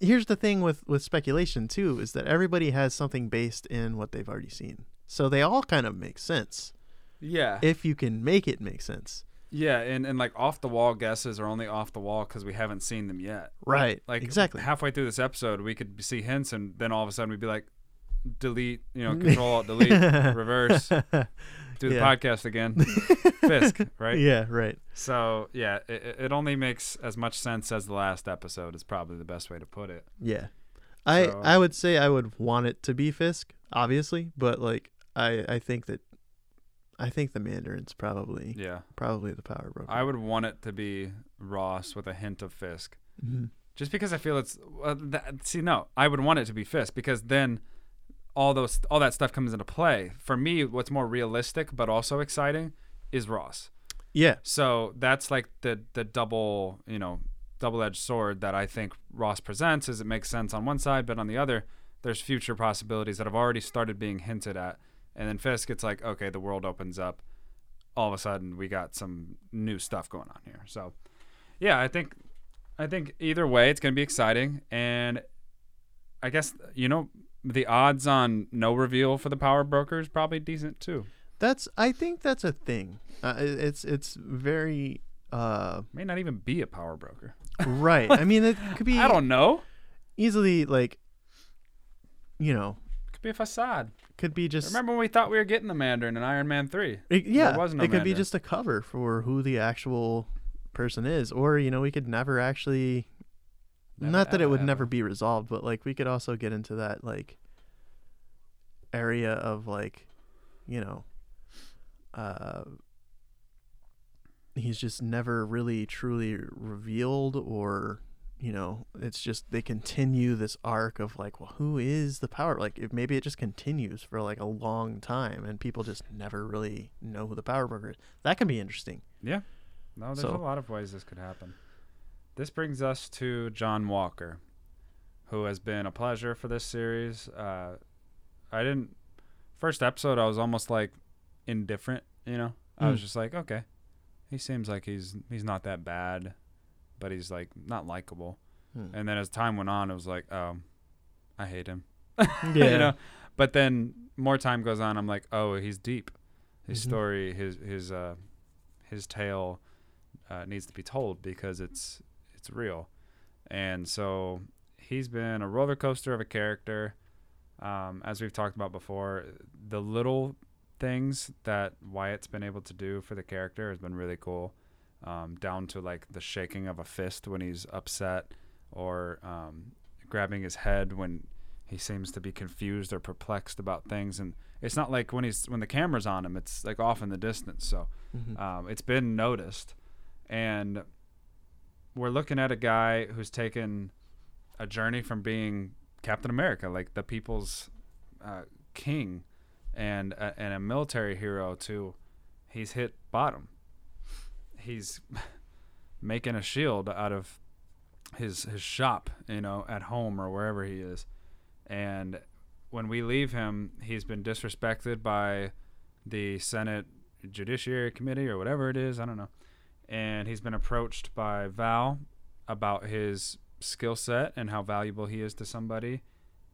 here's the thing with with speculation too is that everybody has something based in what they've already seen so they all kind of make sense Yeah. if you can make it make sense Yeah, and, and like off the wall guesses are only off the wall because we haven't seen them yet. right Like exactly halfway through this episode, we could see hints, and then all of a sudden we'd be like, delete, you know, control alt delete, reverse, do the Yeah. podcast again, Fisk, right? yeah right So yeah, it, it only makes as much sense as the last episode. Is probably the best way to put it. yeah i So- i would say i would want it to be fisk obviously but like i i think that i think the mandarin's probably Yeah, probably the power broker. I would want it to be Ross with a hint of Fisk. Mhm. just because I feel it's uh, that, see no I would want it to be Fisk because then all those all that stuff comes into play. For me what's more realistic but also exciting is Ross. Yeah. So that's like the the double you know double edged sword that I think Ross presents is it makes sense on one side but on the other there's future possibilities that have already started being hinted at and then Fisk it's like okay the world opens up all of a sudden we got some new stuff going on here so yeah I think I think either way, it's going to be exciting. And I guess, you know, the odds on no reveal for the power broker is probably decent too. That's I think that's a thing. Uh, it's it's very uh May not even be a power broker. right. I mean, it could be I don't know. easily like you know, Could be a facade. could be just Remember when we thought we were getting the Mandarin in Iron Man 3? it, yeah, was no it could be just a cover for who the actual person is, or you know, we could never actually. Never, not that it would ever. never be resolved, but like we could also get into that like area of like, you know, uh, he's just never really truly revealed or you know it's just they continue this arc of like well who is the power like if maybe it just continues for like a long time and people just never really know who the power broker is that can be interesting Yeah. No, there's So- a lot of ways this could happen. This brings us to John Walker, who has been a pleasure for this series. Uh, I didn't first episode. I was almost like indifferent. You know, I was Mm. just like, okay, he seems like he's he's not that bad, but he's like not likable. Hmm. And then as time went on, it was like, um, I hate him. yeah you know. But then more time goes on, I'm like, oh, he's deep. His Mhm. story, his his uh, his tale uh, needs to be told because it's it's real, and so he's been a roller coaster of a character. Um, as we've talked about before, the little things that Wyatt's been able to do for the character has been really cool. Um, down to like the shaking of a fist when he's upset, or um, grabbing his head when he seems to be confused or perplexed about things. And it's not like when he's when the camera's on him; it's like off in the distance. So Mhm. um, it's been noticed, and we're looking at a guy who's taken a journey from being Captain America, like the people's uh, king, and a, and a military hero, to he's hit bottom. He's making a shield out of his his shop, you know, at home or wherever he is, and when we leave him, he's been disrespected by the Senate Judiciary Committee or whatever it is. I don't know. And he's been approached by Val about his skill set and how valuable he is to somebody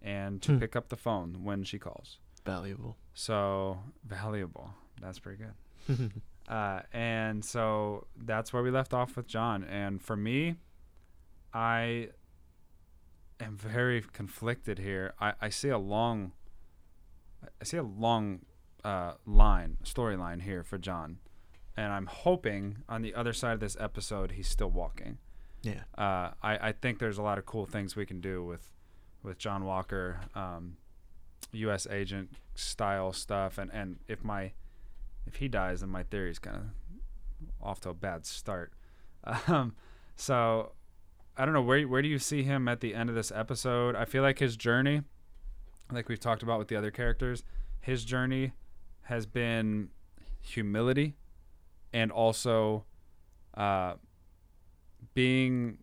and to Hmm. pick up the phone when she calls. valuable So valuable. That's pretty good. Uh, and so that's where we left off with John. And for me, I am very conflicted here. I, I see a long, I see a long uh, line, storyline here for John. And I'm hoping on the other side of this episode, he's still walking. yeah Uh, I, I think there's a lot of cool things we can do with, with John Walker, um, U.S. agent style stuff. And, and if my, if he dies, then my theory is kind of off to a bad start. Um, so I don't know where where do you see him at the end of this episode? I feel like his journey, like we've talked about with the other characters, his journey has been humility and also uh, being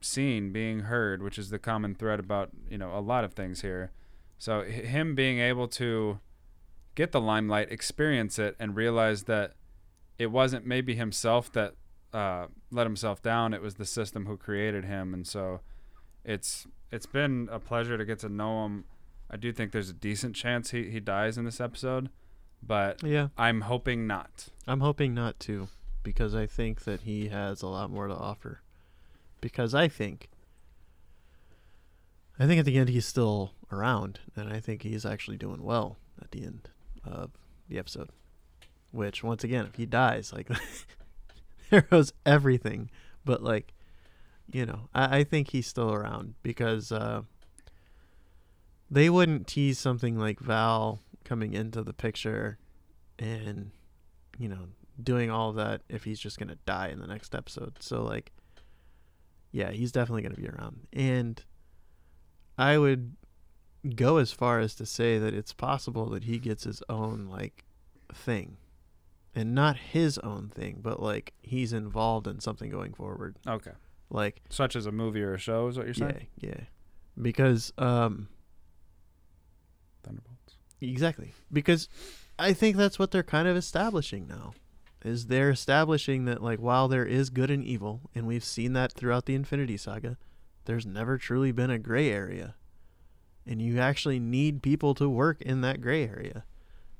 seen, being heard, which is the common thread about you know a lot of things here. So him being able to get the limelight, experience it, and realize that it wasn't maybe himself that uh, let himself down. It was the system who created him, and so it's it's been a pleasure to get to know him. I do think there's a decent chance he, he dies in this episode, but yeah I'm hoping not. i'm hoping not to because i think that he has a lot more to offer because i think i think at the end he's still around and i think he's actually doing well at the end of the episode which once again if he dies like there goes everything. But like you know i, I think he's still around because uh they wouldn't tease something like val coming into the picture and you know doing all that if he's just gonna die in the next episode. So like yeah he's definitely gonna be around. And i would go as far as to say that it's possible that he gets his own like thing and not his own thing but like he's involved in something going forward Okay, like such as a movie or a show is what you're saying. yeah yeah because um Thunderbolts. Exactly. Because I think that's what they're kind of establishing now. Is they're establishing that like while there is good and evil, and we've seen that throughout the Infinity Saga, there's never truly been a gray area. And you actually need people to work in that gray area.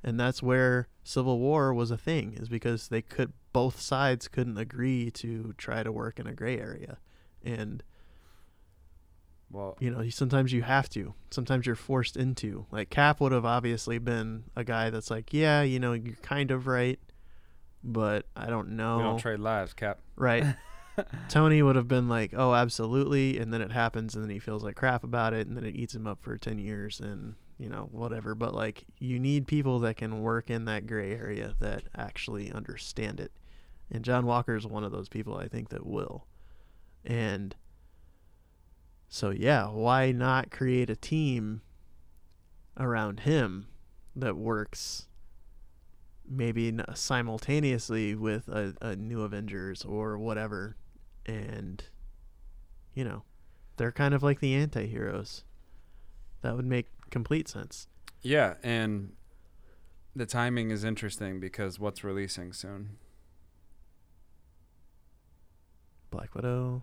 And that's where Civil War was a thing, is because they could both sides couldn't agree to try to work in a gray area. And Well, you know, sometimes you have to. Sometimes you're forced into. Like Cap would have obviously been a guy that's like, yeah, you know, you're kind of right, but I don't know. We don't trade lives, Cap. Right. Tony would have been like, "Oh, absolutely," and then it happens, and then he feels like crap about it, and then it eats him up for ten years, and you know whatever. But like, you need people that can work in that gray area that actually understand it, and John Walker is one of those people I think that will, and so yeah, why not create a team around him that works maybe simultaneously with a, a new Avengers or whatever. And, you know, they're kind of like the anti heroes. That would make complete sense. Yeah, and the timing is interesting because what's releasing soon? Black Widow,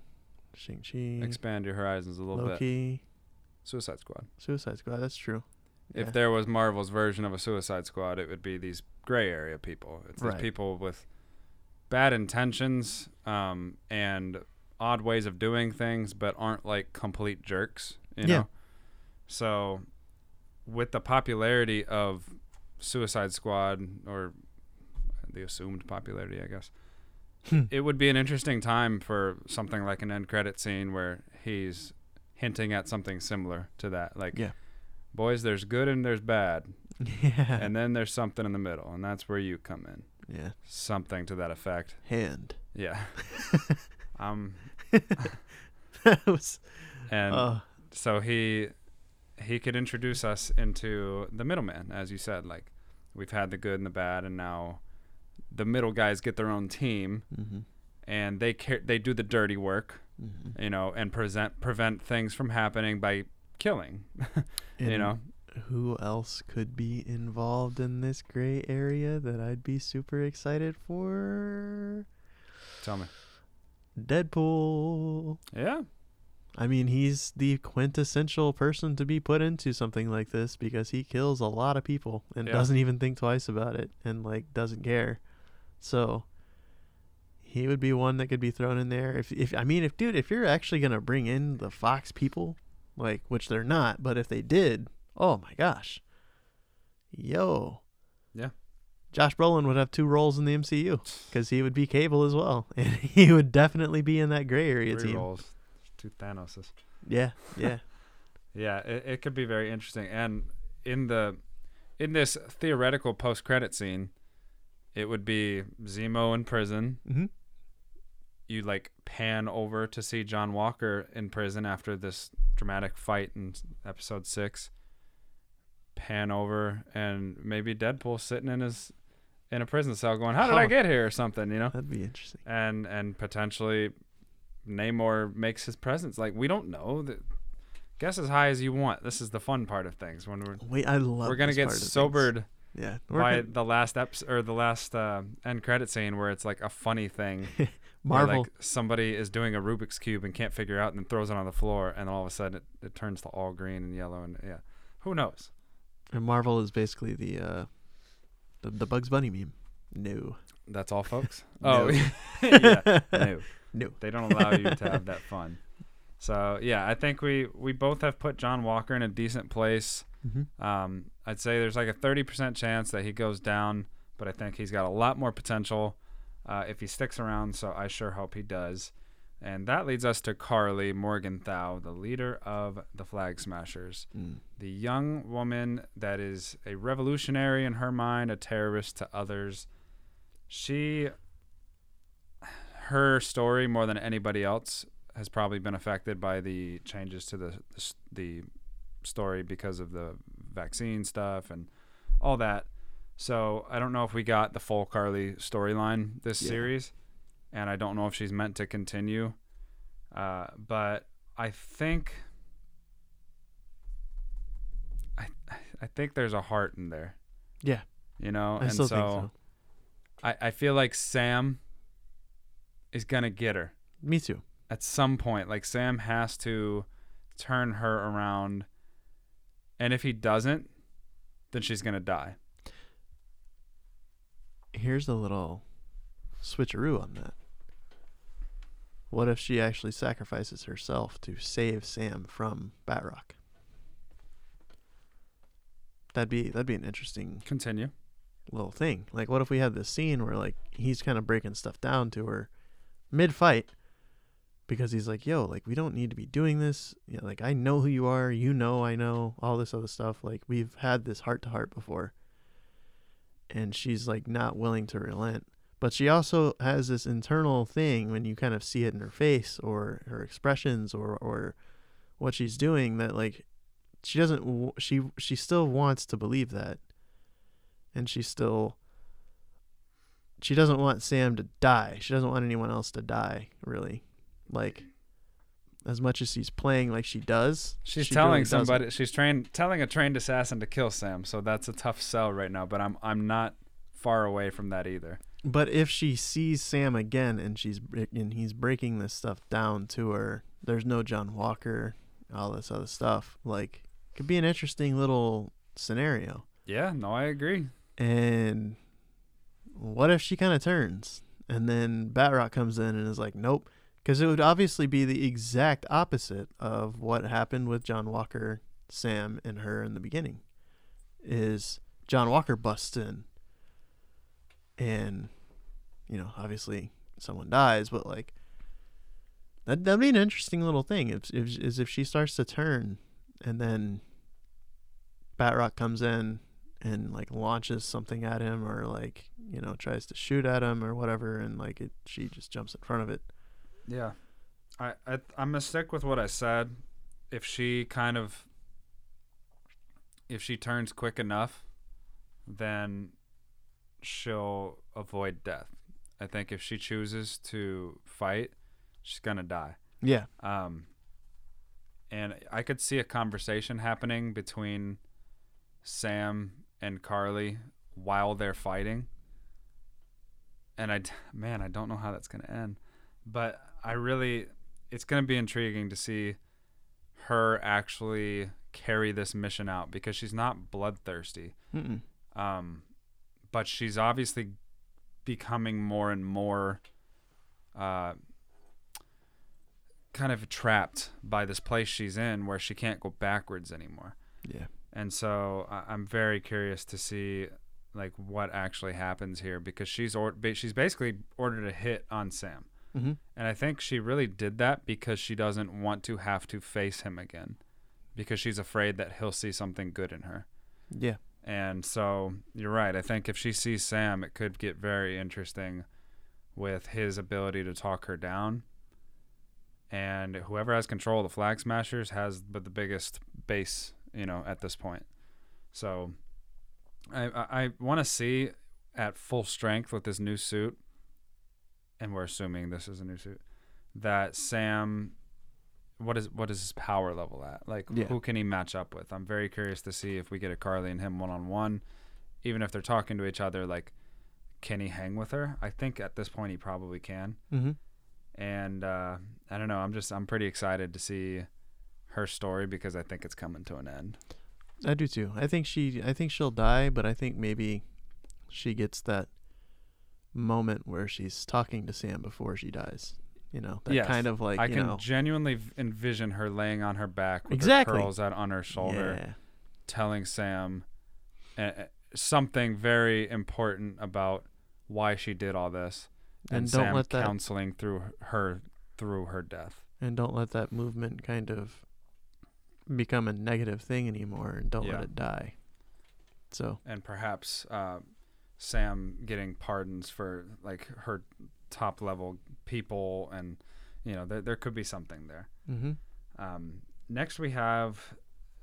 Shang-Chi, Expand your horizons a little bit. Loki, Suicide Squad. Suicide Squad. That's true. If Yeah. there was Marvel's version of a Suicide Squad, it would be these gray area people. It's these Right. people with bad intentions um, and odd ways of doing things, but aren't like complete jerks. You Yeah. know. So, with the popularity of Suicide Squad, or the assumed popularity, I guess, Hmm. it would be an interesting time for something like an end credit scene where he's hinting at something similar to that. Like, Yeah. boys, there's good and there's bad, yeah. and then there's something in the middle, and that's where you come in. Yeah. Something to that effect. Hand. Yeah. um, that was. and uh, so he he could introduce us into the middleman, as you said. Like we've had the good and the bad, and now the middle guys get their own team, mm-hmm, and they care, they do the dirty work, mm-hmm. you know, and present prevent things from happening by killing. you know, who else could be involved in this gray area that I'd be super excited for? tell me. Deadpool. Yeah, I mean, he's the quintessential person to be put into something like this because he kills a lot of people and Yeah. doesn't even think twice about it and like doesn't care. So he would be one that could be thrown in there. If if I mean, if dude, if you're actually gonna bring in the Fox people, like which they're not, but if they did, oh my gosh, yo, Yeah. Josh Brolin would have two roles in the MCU because he would be Cable as well, and he would definitely be in that gray area three team. rolls, two Thanoses. Yeah, yeah. Yeah, it, it could be very interesting. And in the in this theoretical post credit scene, it would be Zemo in prison. mm-hmm. You like pan over to see John Walker in prison after this dramatic fight in episode six. Pan over and maybe Deadpool sitting in his in a prison cell going, How did I get here or something, you know? That'd be interesting. And and potentially Namor makes his presence. Like we don't know. That guess as high as you want. This is the fun part of things when we're Wait, I love. we're gonna get things. sobered Yeah, by gonna- the last episode or the last uh, end credit scene where it's like a funny thing. where, Marvel. like somebody is doing a Rubik's cube and can't figure it out and then throws it on the floor and all of a sudden it, it turns to all green and yellow and yeah, who knows? And Marvel is basically the uh, the, the Bugs Bunny meme. No, That's all, folks. Oh, yeah, no. no. They don't allow you to have that fun. So yeah, I think we we both have put John Walker in a decent place. Mm-hmm. Um, I'd say there's like a 30% chance that he goes down, but I think he's got a lot more potential uh, if he sticks around. So I sure hope he does. And that leads us to Karli Morgenthau, the leader of the Flag Smashers, Mm. the young woman that is a revolutionary in her mind, a terrorist to others. She, her story more than anybody else has probably been affected by the changes to the the, the story because of the vaccine stuff and all that. So I don't know if we got the full Karli storyline this Yeah. series, and I don't know if she's meant to continue. Uh, but I think I I think there's a heart in there. Yeah. You know, I and still so, think so. I I feel like Sam is gonna get her Me too. at some point. Like Sam has to turn her around, and if he doesn't, then she's gonna die. Here's a little switcheroo on that. What if she actually sacrifices herself to save Sam from Batroc? That'd be that'd be an interesting Continue. little thing. Like, what if we had this scene where like he's kind of breaking stuff down to her mid fight because he's like, "Yo, like we don't need to be doing this. You know, like I know who you are. You know I know all this other stuff. Like we've had this heart to heart before." And she's like not willing to relent. But she also has this internal thing when you kind of see it in her face or her expressions or or what she's doing that like she doesn't she she still wants to believe that and she still she doesn't want Sam to die. She doesn't want anyone else to die, really. Like as much as she's playing like she does. She's she telling really somebody. She's trained, telling a trained assassin to kill Sam. So that's a tough sell right now. But I'm I'm not far away from that either. But if she sees Sam again and she's and he's breaking this stuff down to her, there's no John Walker, all this other stuff. Like could be an interesting little scenario. Yeah. No, I agree. And what if she kind of turns and then Batroc comes in and is like, nope. Because it would obviously be the exact opposite of what happened with John Walker, Sam, and her in the beginning. Is John Walker busts in and, you know, obviously someone dies, but like, that, that'd be an interesting little thing. If, if, is if she starts to turn and then Batroc comes in and like launches something at him or like you know tries to shoot at him or whatever and like it she just jumps in front of it Yeah. I, I I'm gonna stick with what I said. If she kind of if she turns quick enough, then she'll avoid death. I think if she chooses to fight, she's gonna die. yeah Um, and I could see a conversation happening between Sam and Karli while they're fighting. And I, man, I don't know how that's going to end. But I really, it's going to be intriguing to see her actually carry this mission out because she's not bloodthirsty. Mm-mm. Um, but she's obviously becoming more and more uh, kind of trapped by this place she's in where she can't go backwards anymore. yeah And so I- I'm very curious to see like what actually happens here because she's or- ba- she's basically ordered a hit on Sam. mm-hmm. And I think she really did that because she doesn't want to have to face him again because she's afraid that he'll see something good in her. yeah And so you're right. I think if she sees Sam, it could get very interesting with his ability to talk her down. And whoever has control of the Flag Smashers has but the biggest base, you know, at this point. So I I, I want to see at full strength with this new suit, and we're assuming this is a new suit, that Sam what is what is his power level at? Like Yeah. who can he match up with? I'm very curious to see if we get a Karli and him one on one, even if they're talking to each other. Like, can he hang with her? I think at this point he probably can. mm-hmm. And uh, I don't know. I'm just I'm pretty excited to see her story because I think it's coming to an end. i do too i think she i think she'll die but i think maybe she gets that moment where she's talking to sam before she dies you know that Yes. kind of like I can know genuinely envision her laying on her back with Exactly. her curls out on her shoulder, yeah telling Sam uh, something very important about why she did all this, and, and don't Sam let that counseling through her through her death. and don't let that movement kind of become a negative thing anymore and don't Yeah. let it die so and perhaps uh, Sam getting pardons for like her top level people, and you know there there could be something there. mm-hmm. Um, next, we have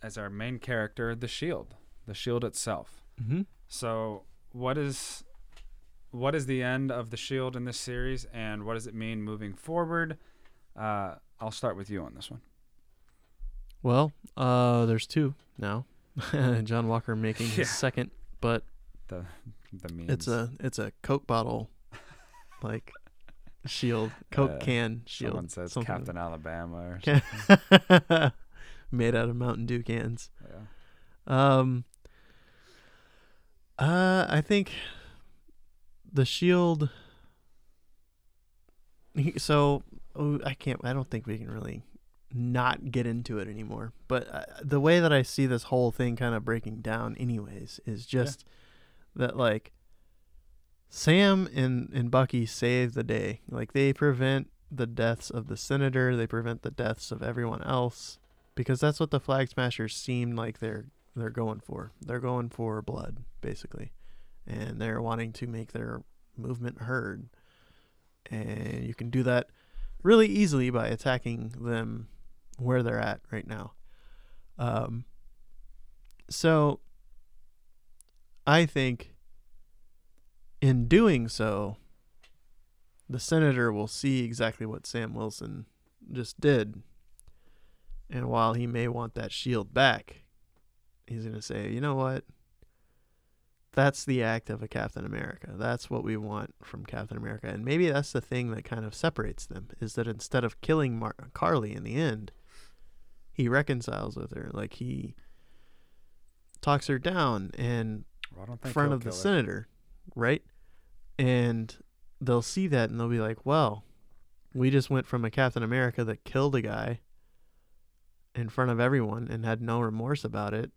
as our main character the Shield, the Shield itself. Mm-hmm. So, what is what is the end of the Shield in this series, and what does it mean moving forward? Uh, I'll start with you on this one. Well, uh, there's two now. John Walker making Yeah. his second, but The the memes. it's a it's a Coke bottle, like shield, Coke Uh, can shield. someone says something. Captain Alabama or Ca- made out of Mountain Dew cans. something. Um. Uh, I think the shield. So oh, I can't. I don't think we can really not get into it anymore. But uh, the way that I see this whole thing kind of breaking down, anyways, is just that like Sam and, and Bucky save the day. Like they prevent the deaths of the senator, they prevent the deaths of everyone else because that's what the flag smashers seem like they're they're going for. They're going for blood basically. And they're wanting to make their movement heard. And you can do that really easily by attacking them where they're at right now. Um so I think in doing so, the senator will see exactly what Sam Wilson just did. And while he may want that shield back, he's going to say, you know what? That's the act of a Captain America. That's what we want from Captain America. And maybe that's the thing that kind of separates them is that instead of killing Mar- Karli in the end, he reconciles with her. Like he talks her down in Well, I don't think front of the her. senator, right? And they'll see that and they'll be like, well, we just went from a Captain America that killed a guy in front of everyone and had no remorse about it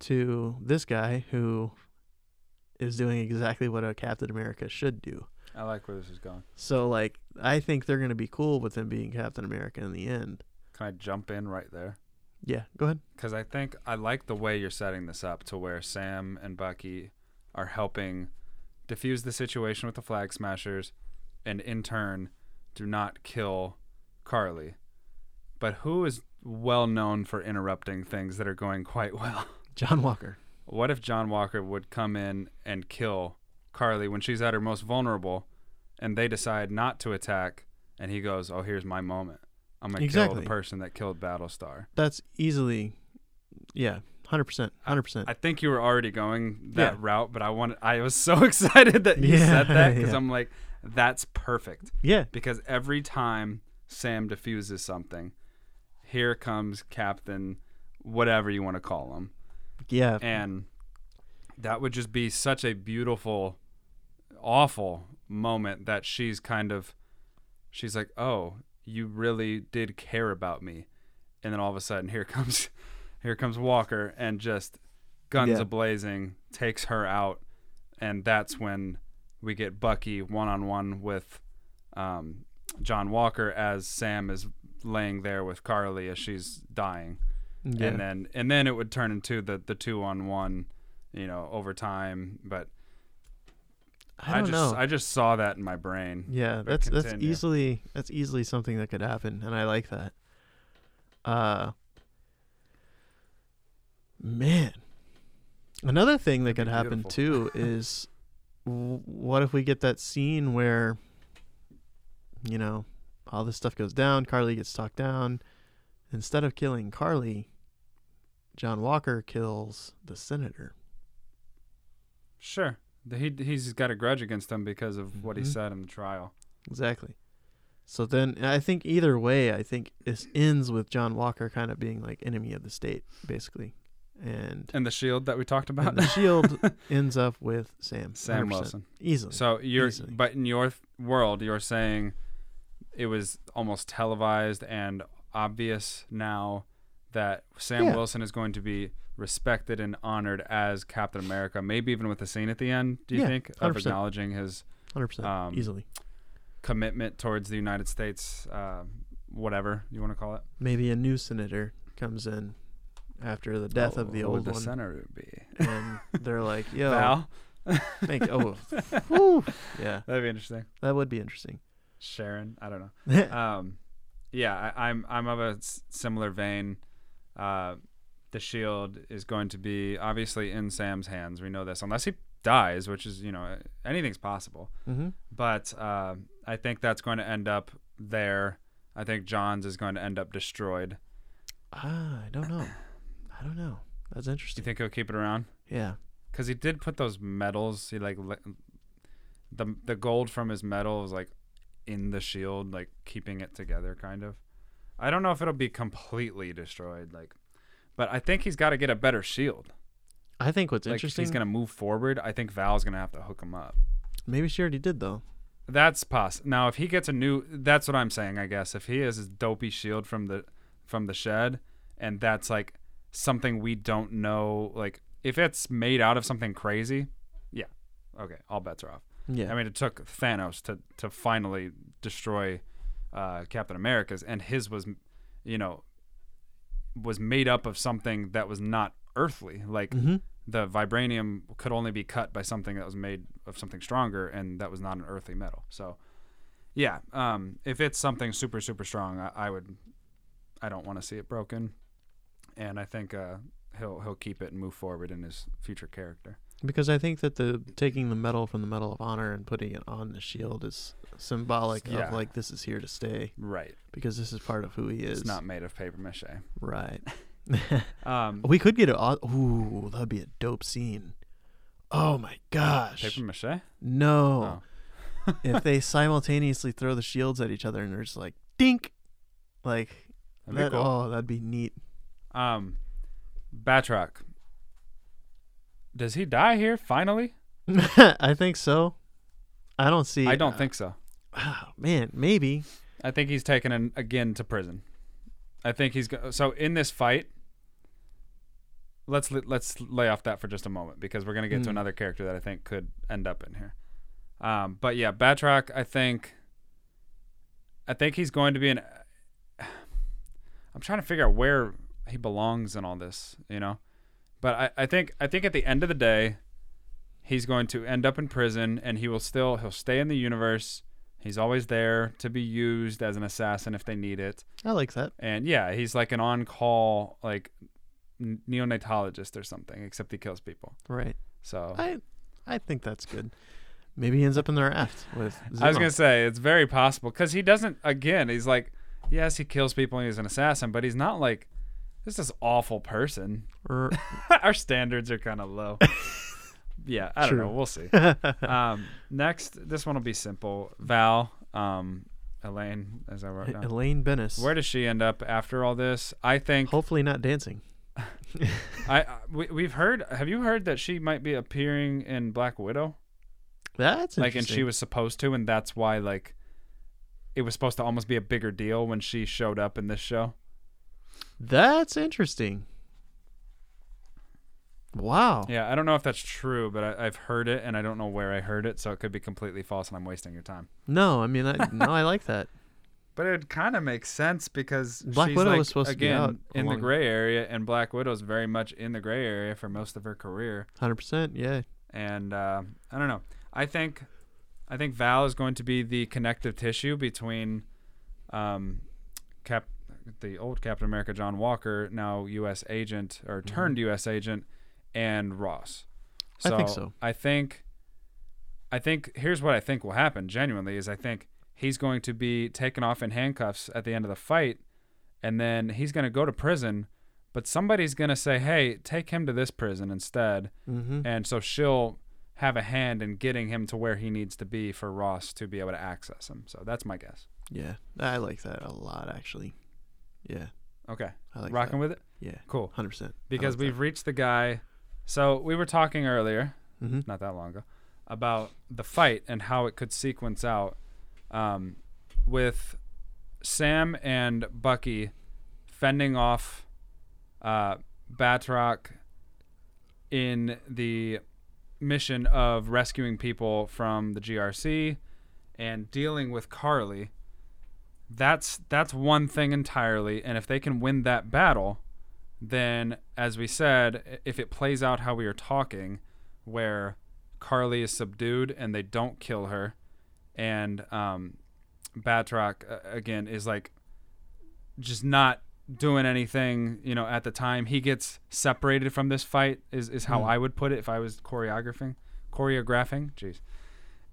to this guy who is doing exactly what a Captain America should do. I like where this is going. So, like, I think they're going to be cool with him being Captain America in the end. Can I jump in right there? Yeah, go ahead. Because I think I like the way you're setting this up to where Sam and Bucky are helping diffuse the situation with the flag smashers and in turn do not kill Karli. But who is well known for interrupting things that are going quite well? John Walker. What if John Walker would come in and kill Karli when she's at her most vulnerable and they decide not to attack and he goes, "Oh, here's my moment. I'm going to kill the person that killed Battlestar." That's easily, yeah, 100%. 100%. I think you were already going that Yeah. route, but I wanted I was so excited that you Yeah, said that cuz yeah. I'm like that's perfect yeah, because every time Sam diffuses something, here comes Captain whatever you want to call him. yeah. And that would just be such a beautiful awful moment that she's kind of she's like, "Oh, you really did care about me." And then all of a sudden here comes here comes Walker and just guns Yeah. a blazing takes her out and that's when we get Bucky one on one with um, John Walker as Sam is laying there with Karli as she's dying yeah. and then and then it would turn into the the two on one, you know, over time. But I don't just know. I just saw that in my brain. Yeah, that's that's easily that's easily something that could happen, and I like that. Uh, man, another thing that could happen too is, w- what if we get that scene where, you know, all this stuff goes down, Karli gets talked down, instead of killing Karli, John Walker kills the senator. Sure, he he's got a grudge against him because of what he Mhm. said in the trial. Exactly. So then I think either way, I think this ends with John Walker kind of being like enemy of the state, basically. And, And the shield that we talked about. the shield ends up with Sam. Sam Wilson. Easily. So you're, Easily. but in your world, you're saying it was almost televised and obvious now that Sam Yeah. Wilson is going to be respected and honored as Captain America. Maybe even with a scene at the end. Do you Yeah, think of 100%. acknowledging his 100%. um, easily. commitment towards the United States, uh, whatever you want to call it? Maybe a new senator comes in after the death of the Oh, would old the one. senator be? and they're like, yo, Val. thank Oh, whew. yeah, That'd be interesting. that would be interesting. Sharon, I don't know. um, yeah, I, I'm I'm of a s- similar vein. Uh, the shield is going to be obviously in Sam's hands. We know this, unless he dies, which is you know anything's possible. mm-hmm. But uh, I think that's going to end up there. I think John's is going to end up destroyed. Ah, I don't know. I don't know. That's Do you think he'll keep it around? Yeah. Because he did put those medals. He like li- the the gold from his medal was like in the shield, like keeping it together, kind of. I don't know if it'll be completely destroyed, like, but I think he's got to get a better shield. I think what's Like, interesting. he's gonna move forward. I think Val's gonna have to hook him up. maybe she already did though. That's possible. Now, if he gets a new, that's what I'm saying. I guess if he has his dopey shield from the from the shed, and that's like something we don't know, like if it's made out of something crazy, yeah, Okay, all bets are off. Yeah. I mean, it took Thanos to to finally destroy uh, Captain America's, and his was, you know, was made up of something that was not earthly. Like mm-hmm. the vibranium could only be cut by something that was made of something stronger, and that was not an earthly metal. So, yeah, um, if it's something super super strong, I, I would, I don't want to see it broken, and I think uh, he'll he'll keep it and move forward in his future character. Because I think that the taking the medal from the Medal of Honor and putting it on the shield is symbolic Yeah. of like this is here to stay Right. because this is part of who he is. It's not made of paper mache. right. Um, we could get a ooh, that'd be a dope scene. Oh my gosh. paper mache. No. Oh. if they simultaneously throw the shields at each other and they're just like dink like That'd that, cool. oh that'd be neat. Um, Batroc. Does he die here finally? I think so. I don't see I don't think so. Oh, man, maybe. I think he's taken an, again to prison. I think he's go- so in this fight. Let's li- let's lay off that for just a moment because we're gonna get to Mm. another character that I think could end up in here. Um, but yeah, Batroc. I think. I think he's going to be an. I'm trying to figure out where he belongs in all this, you know. But I, I think I think at the end of the day, he's going to end up in prison, and he will still he'll stay in the universe. He's always there to be used as an assassin if they need it. I like that. And yeah, he's like an on-call like neonatologist or something, except he kills people. Right. So I I think that's good. Maybe he ends up in the raft with I was gonna say it's very possible because he doesn't. Again, he's like, yes, he kills people and he's an assassin, but he's not like this is awful person. Our standards are kind of low. yeah, I don't know. We'll see. um, next, this one will be simple. Val, um, Elaine, as I wrote down. Elaine Benes. Where does she end up after all this? I think Hopefully not dancing. I, I we, we've heard. Have you heard that she might be appearing in Black Widow? That's like and she was supposed to and that's why like it was supposed to almost be a bigger deal when she showed up in this show That's interesting. Wow. yeah i don't know if that's true but I, i've heard it and i don't know where i heard it so it could be completely false and i'm wasting your time No, I mean, I, no, I like that. but it kind of makes sense because Black she's Widow like, was supposed to be in the gray area and black widow's very much in the gray area for most of her career Hundred percent. Yeah. and uh, i don't know i think i think val is going to be the connective tissue between um, cap the old captain america john walker now us agent or turned us agent and ross I think so. i think i think here's what i think will happen genuinely is i think he's going to be taken off in handcuffs at the end of the fight and then he's going to go to prison but somebody's going to say hey take him to this prison instead Mm-hmm. and so she'll have a hand in getting him to where he needs to be for Ross to be able to access him. So that's my guess. Yeah, I like that a lot actually. Yeah, Okay. I like Rocking that. with it? Yeah, Cool. hundred percent. Because we've reached the guy. So we were talking earlier, Mm-hmm. not that long ago, about the fight and how it could sequence out um, with Sam and Bucky fending off uh, Batroc in the mission of rescuing people from the GRC and dealing with Karli. That's that's one thing entirely, and if they can win that battle, then as we said, if it plays out how we are talking, where Karli is subdued and they don't kill her, and um, Batroc uh, again is like just not doing anything, you know, at the time he gets separated from this fight is is how Hmm. I would put it if I was choreographing, choreographing, jeez.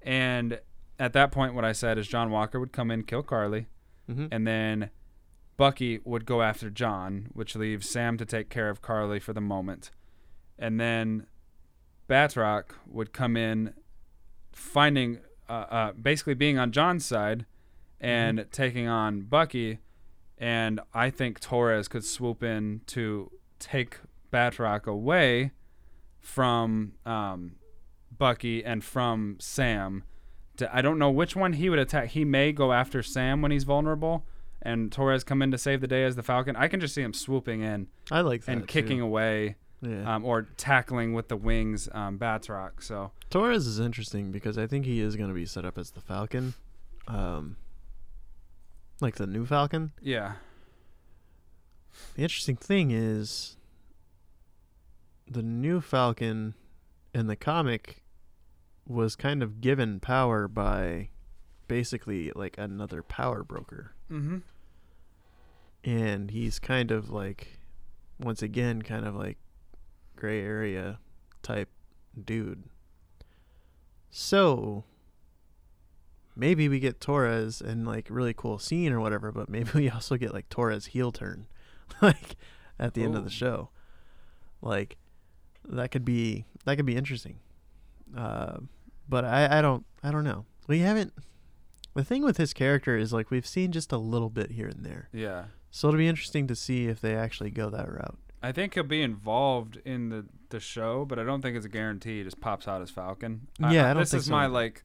And at that point, what I said is John Walker would come in, kill Karli, Mm-hmm. and then Bucky would go after John, which leaves Sam to take care of Karli for the moment. And then Batroc would come in, finding, uh, uh, basically being on John's side and taking on Bucky. And I think Torres could swoop in to take Batroc away from um, Bucky and from Sam. I don't know which one he would attack. He may go after Sam when he's vulnerable, and Torres come in to save the day as the Falcon. I can just see him swooping in I like that and kicking too. away Yeah. um, or tackling with the wings um, Batroc. So Torres is interesting because I think he is going to be set up as the Falcon, um, like the new Falcon. yeah, The interesting thing is, the new Falcon in the comic was kind of given power by basically like another power broker, mm-hmm. and he's kind of like, once again, kind of like gray area type dude. So maybe we get Torres and like really cool scene or whatever, but maybe we also get like Torres heel turn, like at the end of the show. Like that could be that could be interesting. Uh, but I I don't I don't know. We haven't. The thing with his character is like we've seen just a little bit here and there, yeah. so it'll be interesting to see if they actually go that route. I think he'll be involved in the, the show, but I don't think it's a guarantee. He just pops out as Falcon. Yeah, I don't this is so my like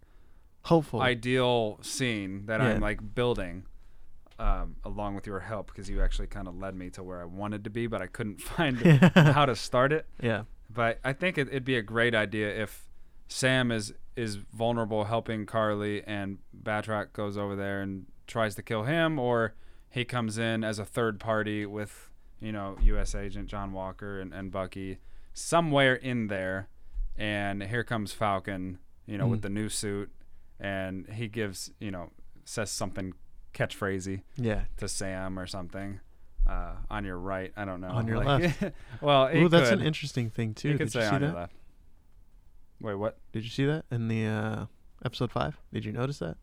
Hopefully, ideal scene that Yeah. I'm like building, um, along with your help because you actually kind of led me to where I wanted to be, but I couldn't find how to start it. yeah, But I think it, it'd be a great idea if Sam is is vulnerable, helping Karli, and Batroc goes over there and tries to kill him, or he comes in as a third party with you know U.S. Agent John Walker and, and Bucky somewhere in there, and here comes Falcon, you know, with Mhm. the new suit, and he gives you know says something catchphrasy yeah. to Sam or something. Uh, on your right, I don't know. On your left. well, Ooh, that's could. an interesting thing too. You could Did you say see on your that? left. Wait, what? Did you see that in the uh, episode five? Did you notice that?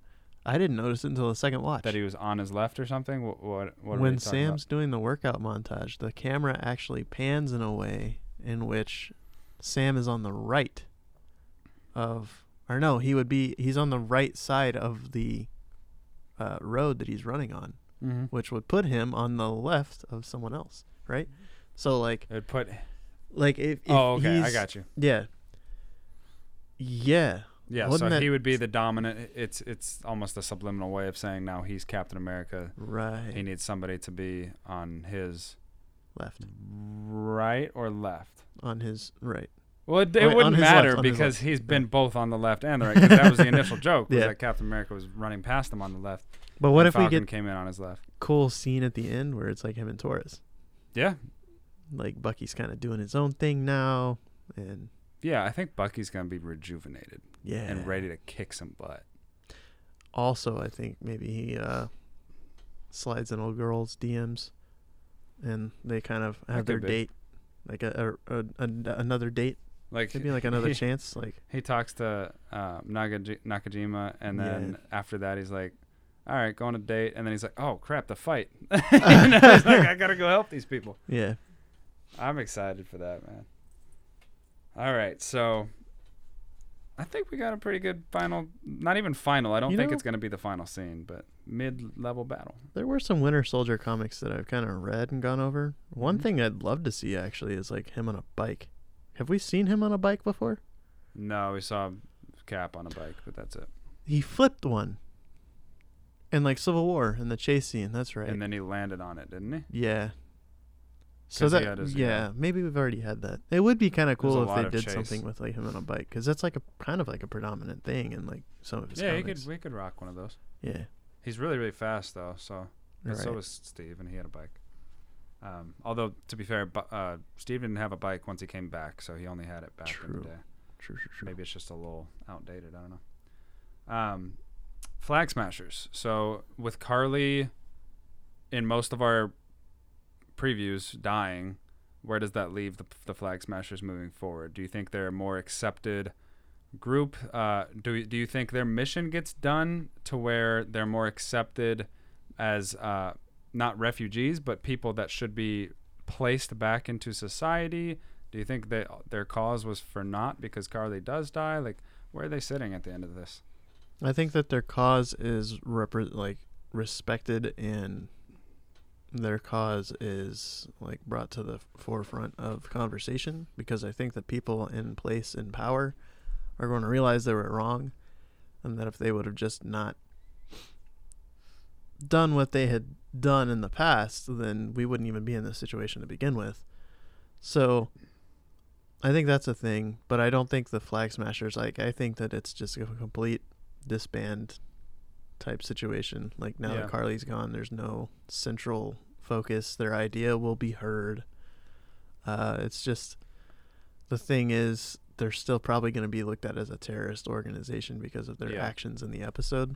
I didn't notice it until the second watch. That he was on his left or something? What? What? what when Sam's doing the workout montage, the camera actually pans in a way in which Sam is on the right of, or no, he would be. He's on the right side of the uh, road that he's running on, Mm-hmm. which would put him on the left of someone else, right? So like, It would put. like if, if oh, okay. I got you. Yeah. Yeah. Yeah. Wouldn't so that- he would be the dominant. It's it's almost a subliminal way of saying now he's Captain America. Right. He needs somebody to be on his left. right or left. On his right. Well, it, it wouldn't his left, matter because left. he's been Yeah. both on the left and the right. Because that was the initial joke. Yeah. that Captain America was running past him on the left. But what if we get came in on his left? cool scene at the end where it's like him and Torres? Yeah. Like Bucky's kind of doing his own thing now, and Yeah. I think Bucky's gonna be rejuvenated yeah, and ready to kick some butt. Also, I think maybe he uh, slides in old girls' DMs, and they kind of have their be. date, like a, a, a, a- another date, Like maybe like another he, chance, like He talks to uh, Nagaji- Nakajima, and then after that, he's like, "All right, go on a date." And then he's like, "Oh crap, the fight!" and I was like, "I gotta go help these people." yeah, I'm excited for that, man. All right, so I think we got a pretty good final. Not even final. I don't You think know- it's gonna be the final scene, but mid-level battle. there were some Winter Soldier comics that I've kind of read and gone over. One Mhm. thing I'd love to see actually is like him on a bike. Have we seen him on a bike before? No, we saw Cap on a bike, but that's it. He flipped one. In like Civil War in the chase scene, that's right. And then he landed on it, didn't he? Yeah. So that yeah, maybe we've already had that. It would be kind of cool if they did chase. something with like him on a bike because that's like a kind of like a predominant thing in like some of his Yeah, he could. We could rock one of those. yeah, He's really, really fast though. So And right. so was Steve, and he had a bike. Um, although to be fair, bu- uh, Steve didn't have a bike once he came back, so he only had it back in the day. true, true, true. Maybe it's just a little outdated. I don't know. Um, flag smashers. So with Karli, in most of our previews, dying, where does that leave the, the flag smashers moving forward? Do you think they're a more accepted group? Uh, do do you think their mission gets done to where they're more accepted as uh, not refugees, but people that should be placed back into society? Do you think that their cause was for naught because Karli does die? Like, where are they sitting at the end of this? I think that their cause is repre- like respected and their cause is like brought to the forefront of conversation because I think that people in place in power are going to realize they were wrong and that if they would have just not done what they had done in the past then we wouldn't even be in this situation to begin with. So I think that's a thing, but I don't think the Flag Smashers like. I think that it's just a complete disband type situation. Like now Yeah. that Karli's gone, there's no central focus. Their idea will be heard. Uh, it's just the thing is they're still probably going to be looked at as a terrorist organization because of their Yeah. actions in the episode.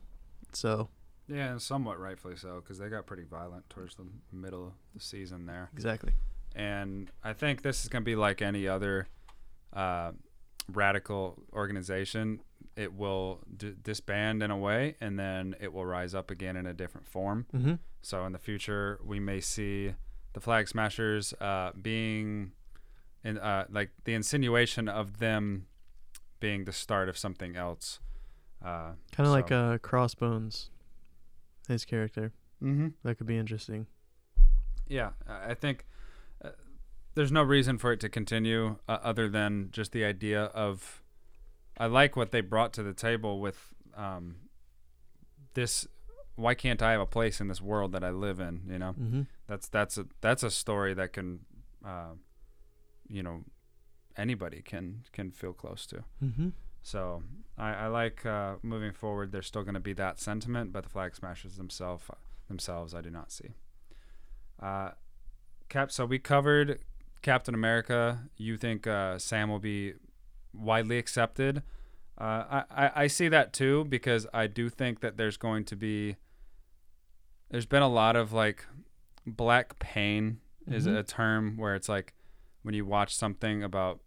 So Yeah, and somewhat rightfully so because they got pretty violent towards the middle of the season there. exactly. And I think this is going to be like any other uh, radical organization. It will d- disband in a way, and then it will rise up again in a different form. Mm-hmm. So in the future, we may see the Flag Smashers uh, being in uh, like the insinuation of them being the start of something else. Uh, Kind of like so- uh, Crossbones, his character. mm-hmm. That could be interesting. Yeah, I I think uh, there's no reason for it to continue uh, other than just the idea of. I like what they brought to the table with um, this. Why can't I have a place in this world that I live in? You know, Mm-hmm. that's that's a that's a story that can, uh, you know, anybody can can feel close to. Mm-hmm. So I, I like uh, moving forward. There's still going to be that sentiment, but the flag smashers themselves themselves I do not see. Uh, Cap. So we covered Captain America. You think uh, Sam will be widely accepted? Uh, I, I I see that too because I do think that there's going to be. There's been a lot of like, black pain is Mhm. a term where it's like, when you watch something about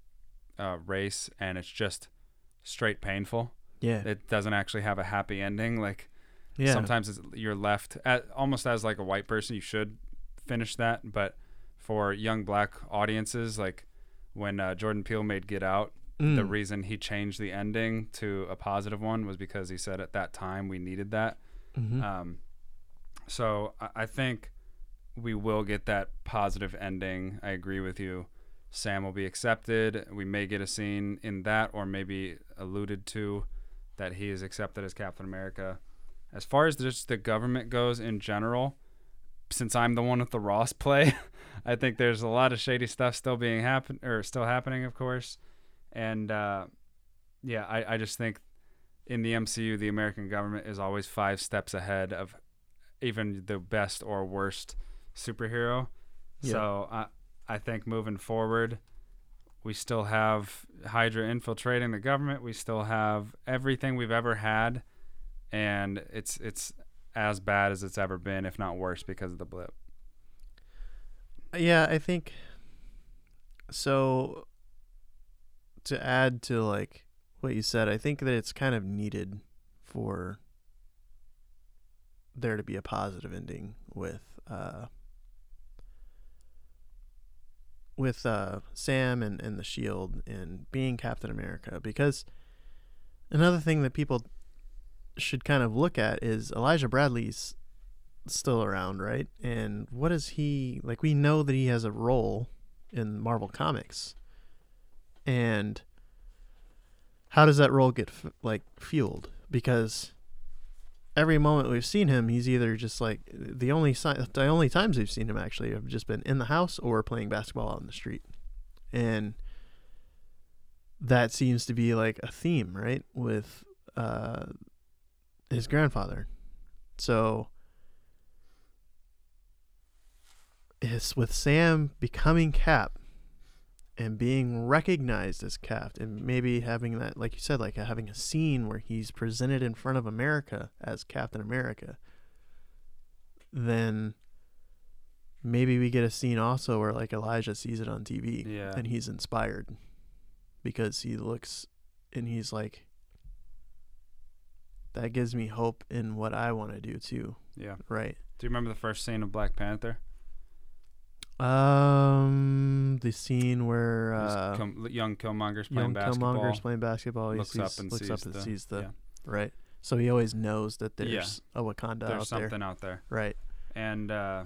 uh, race and it's just straight painful. Yeah. It doesn't actually have a happy ending. Like yeah. sometimes it's, you're left at, almost as like a white person. You should finish that, but for young black audiences, like when uh, Jordan Peele made Get Out, the Mm. reason he changed the ending to a positive one was because he said at that time we needed that. Mhm. Um, so I, I think we will get that positive ending. I agree with you. Sam will be accepted. We may get a scene in that, or maybe alluded to that he is accepted as Captain America. As far as just the government goes in general, since I'm the one with the Ross play, I think there's a lot of shady stuff still being happen or still happening, of course. And uh, yeah, I, I just think in the MCU, the American government is always five steps ahead of even the best or worst superhero. Yeah. So I I think moving forward, we still have Hydra infiltrating the government. We still have everything we've ever had, and it's it's as bad as it's ever been, if not worse, because of the blip. Yeah, I think so to add to like what you said, I think that it's kind of needed for there to be a positive ending with uh with uh Sam and, and the shield and being Captain America because another thing that people should kind of look at is Elijah Bradley's still around, right? And what is he like? We know that he has a role in Marvel Comics, and how does that role get f- like fueled? Because every moment we've seen him, he's either just like the only si- the only times we've seen him actually have just been in the house or playing basketball out in the street, and that seems to be like a theme, right? With uh, his grandfather, so is with Sam becoming Cap and being recognized as Cap and maybe having that like you said like uh, having a scene where he's presented in front of America as Captain America then maybe we get a scene also where like Elijah sees it on TV Yeah. and he's inspired because he looks and he's like that gives me hope in what I want to do too Yeah. right Do you remember the first scene of Black Panther? Um, the scene where uh, young Killmonger's playing young basketball. Killmonger's playing basketball. He looks sees, up and looks sees up and the, sees the yeah. right. So he always knows that Yeah. there's a Wakanda There's out there. something out there. Right. And uh,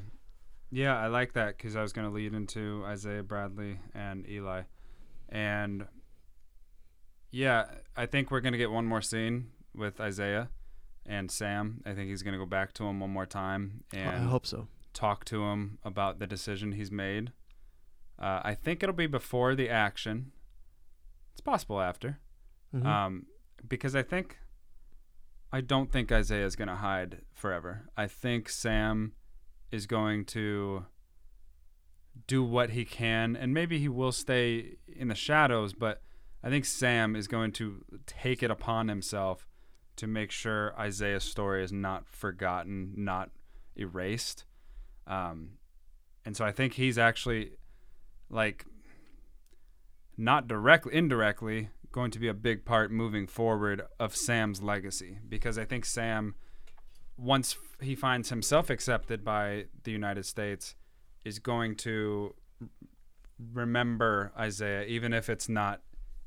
yeah, I like that because I was going to lead into Isaiah Bradley and Eli. And yeah, I think we're going to get one more scene with Isaiah and Sam. I think he's going to go back to him one more time And I hope so. Talk to him about the decision he's made. Uh, I think it'll be before the action, it's possible after. Mhm. Um, because I think I don't think Isaiah is going to hide forever. I think Sam is going to do what he can, and maybe he will stay in the shadows. But I think Sam is going to take it upon himself to make sure Isaiah's story is not forgotten, not erased. Um, and so I think he's actually like not directly, indirectly going to be a big part moving forward of Sam's legacy because I think Sam, once he finds himself accepted by the United States, is going to remember Isaiah, even if it's not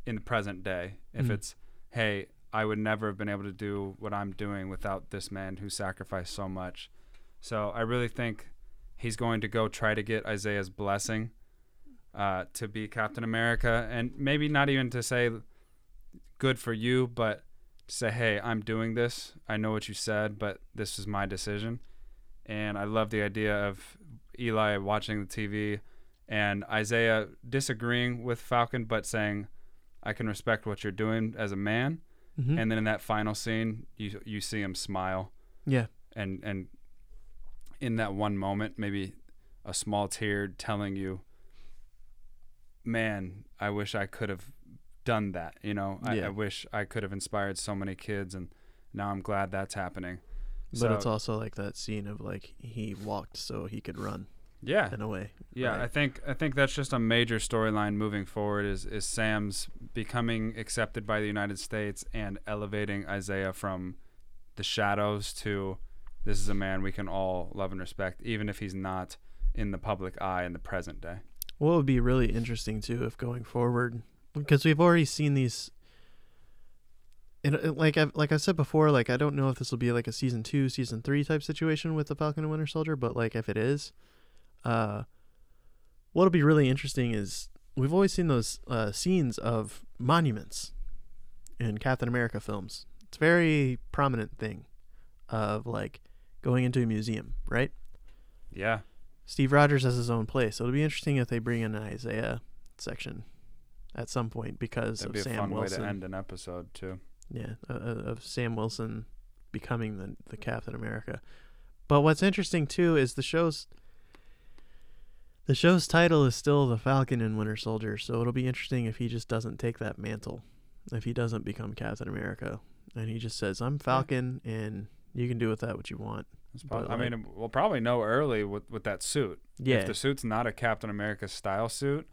in the present day. If Mhm. it's, hey, I would never have been able to do what I'm doing without this man who sacrificed so much. So I really think he's going to go try to get Isaiah's blessing uh, to be Captain America, and maybe not even to say good for you, but to say, hey, I'm doing this. I know what you said, but this is my decision. And I love the idea of Eli watching the TV and Isaiah disagreeing with Falcon, but saying, I can respect what you're doing as a man. Mhm. And then in that final scene, you you see him smile yeah. and and in that one moment maybe a small tear telling you man i wish i could have done that you know I, Yeah. I wish i could have inspired so many kids and now i'm glad that's happening But So- it's also like that scene of like he walked so he could run yeah in a way. yeah right? i think i think that's just a major storyline moving forward is is sam's becoming accepted by the united states and elevating isaiah from the shadows to this is a man we can all love and respect even if he's not in the public eye in the present day What would be really interesting too if going forward, because we've already seen these. And uh, like I like I said before, like I don't know if this will be like a season two, season three type situation with the Falcon and Winter Soldier, but like if it is, uh, what'll be really interesting is we've always seen those uh, scenes of monuments in Captain America films. It's a very prominent thing of like going into a museum, right? yeah Steve Rogers has his own place, so it'll be interesting if they bring in an Isaiah section at some point because that'd of be a Sam fun Wilson. way to end an episode too Yeah, uh, of Sam Wilson becoming the the Captain America. But what's interesting too is the show's the show's title is still The Falcon and Winter Soldier, so it'll be interesting if he just doesn't take that mantle, if he doesn't become Captain America, and he just says, "I'm Falcon, and you can do with that what you want." It's prob- i like- mean we'll probably know early with with that suit Yeah, if the suit's not a captain america style suit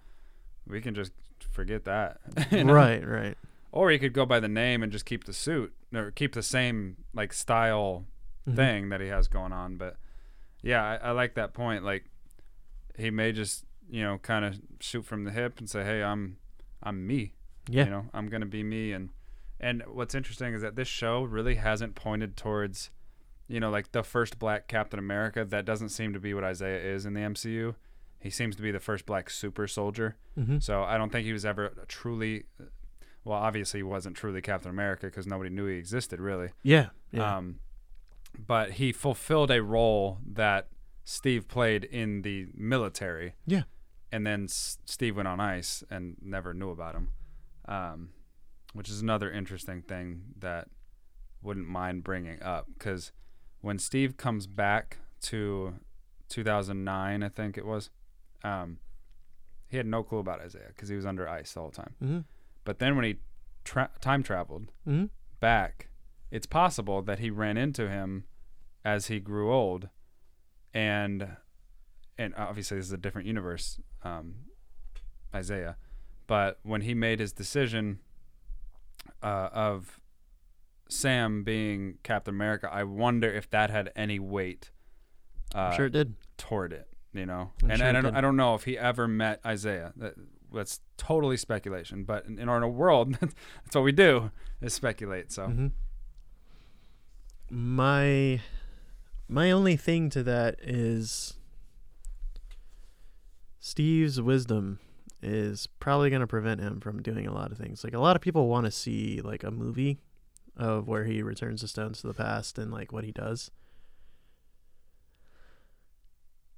we can just forget that you know? right, right. or he could go by the name and just keep the suit or keep the same like style Mhm. thing that he has going on. But yeah, I, I like that point. Like he may just you know kind of shoot from the hip and say, "Hey, I'm I'm me. Yeah, You know, I'm gonna be me." And and what's interesting is that this show really hasn't pointed towards you know like the first black Captain America. That doesn't seem to be what Isaiah is in the MCU. He seems to be the first black super soldier. hmm So I don't think he was ever truly. Well, obviously he wasn't truly Captain America because nobody knew he existed really. yeah, yeah. Um, but he fulfilled a role that Steve played in the military. Yeah. And then S- Steve went on ice and never knew about him, um, which is another interesting thing that wouldn't mind bringing up because when Steve comes back to 2009, I think it was, um, he had no clue about Isaiah because he was under ice all the whole time. hmm But then when he tra- time traveled, hmm back, it's possible that he ran into him as he grew old, and and obviously this is a different universe, um, Isaiah. But when he made his decision uh, of Sam being Captain America, I wonder if that had any weight uh, sure it did. toward it. You know, I'm and, sure and I, don't. I don't know if he ever met Isaiah. That, that's totally speculation. But in, in our world, that's what we do is speculate. So hmm My my only thing to that is Steve's wisdom is probably going to prevent him from doing a lot of things. Like a lot of people want to see like a movie of where he returns the stones to the past and like what he does.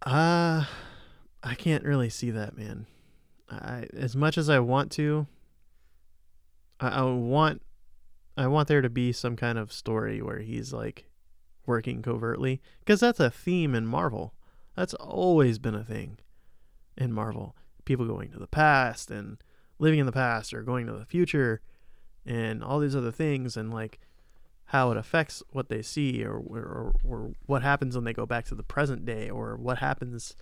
Uh I can't really see that, man. I as much as I want to, I, I want I want there to be some kind of story where he's like working covertly because that's a theme in Marvel. That's always been a thing in Marvel. People going to the past and living in the past or going to the future and all these other things and like how it affects what they see or, or or what happens when they go back to the present day or what happens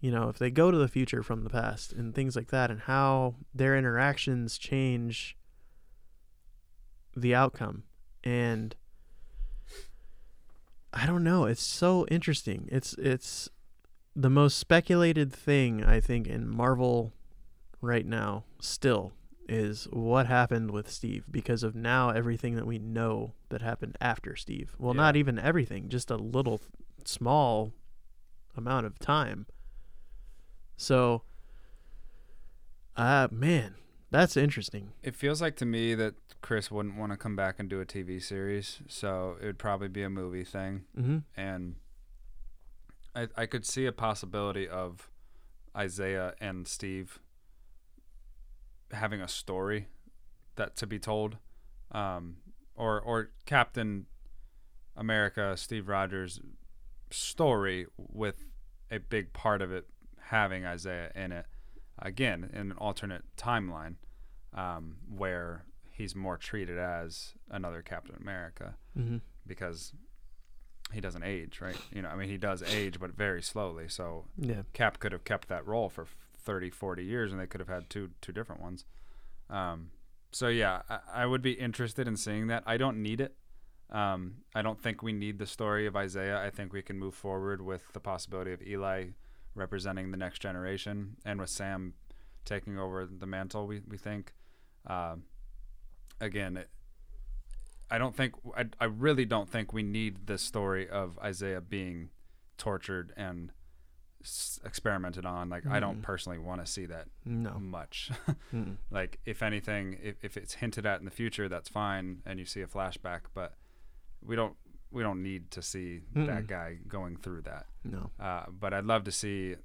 you know if they go to the future from the past and things like that and how their interactions change the outcome. And I don't know. It's so interesting. It's it's the most speculated thing I think in Marvel right now still is what happened with Steve because of now everything that we know that happened after Steve. Well, Yeah. not even everything, just a little small amount of time. So uh man, that's interesting. It feels like to me that Chris wouldn't want to come back and do a TV series, so it would probably be a movie thing. Mhm. And I I could see a possibility of Isaiah and Steve having a story that to be told, um, or or Captain America Steve Rogers story with a big part of it having Isaiah in it. Again, in an alternate timeline, um, where he's more treated as another Captain America Mhm. because he doesn't age, right? You know, I mean, he does age, but very slowly. So Yeah. Cap could have kept that role for 30, 40 years, and they could have had two two different ones. Um, so yeah, I, I would be interested in seeing that. I don't need it. Um, I don't think we need the story of Isaiah. I think we can move forward with the possibility of Eli representing the next generation, and with Sam taking over the mantle. We we think. Um, again, it, I don't think I, I really don't think we need the story of Isaiah being tortured and s- experimented on. Like I don't Mm. personally want to see that No. much. Mm-mm. like if anything, if, if it's hinted at in the future, that's fine, and you see a flashback. But we don't we don't need to see Mm-mm. that guy going through that. No. Uh, but I'd love to see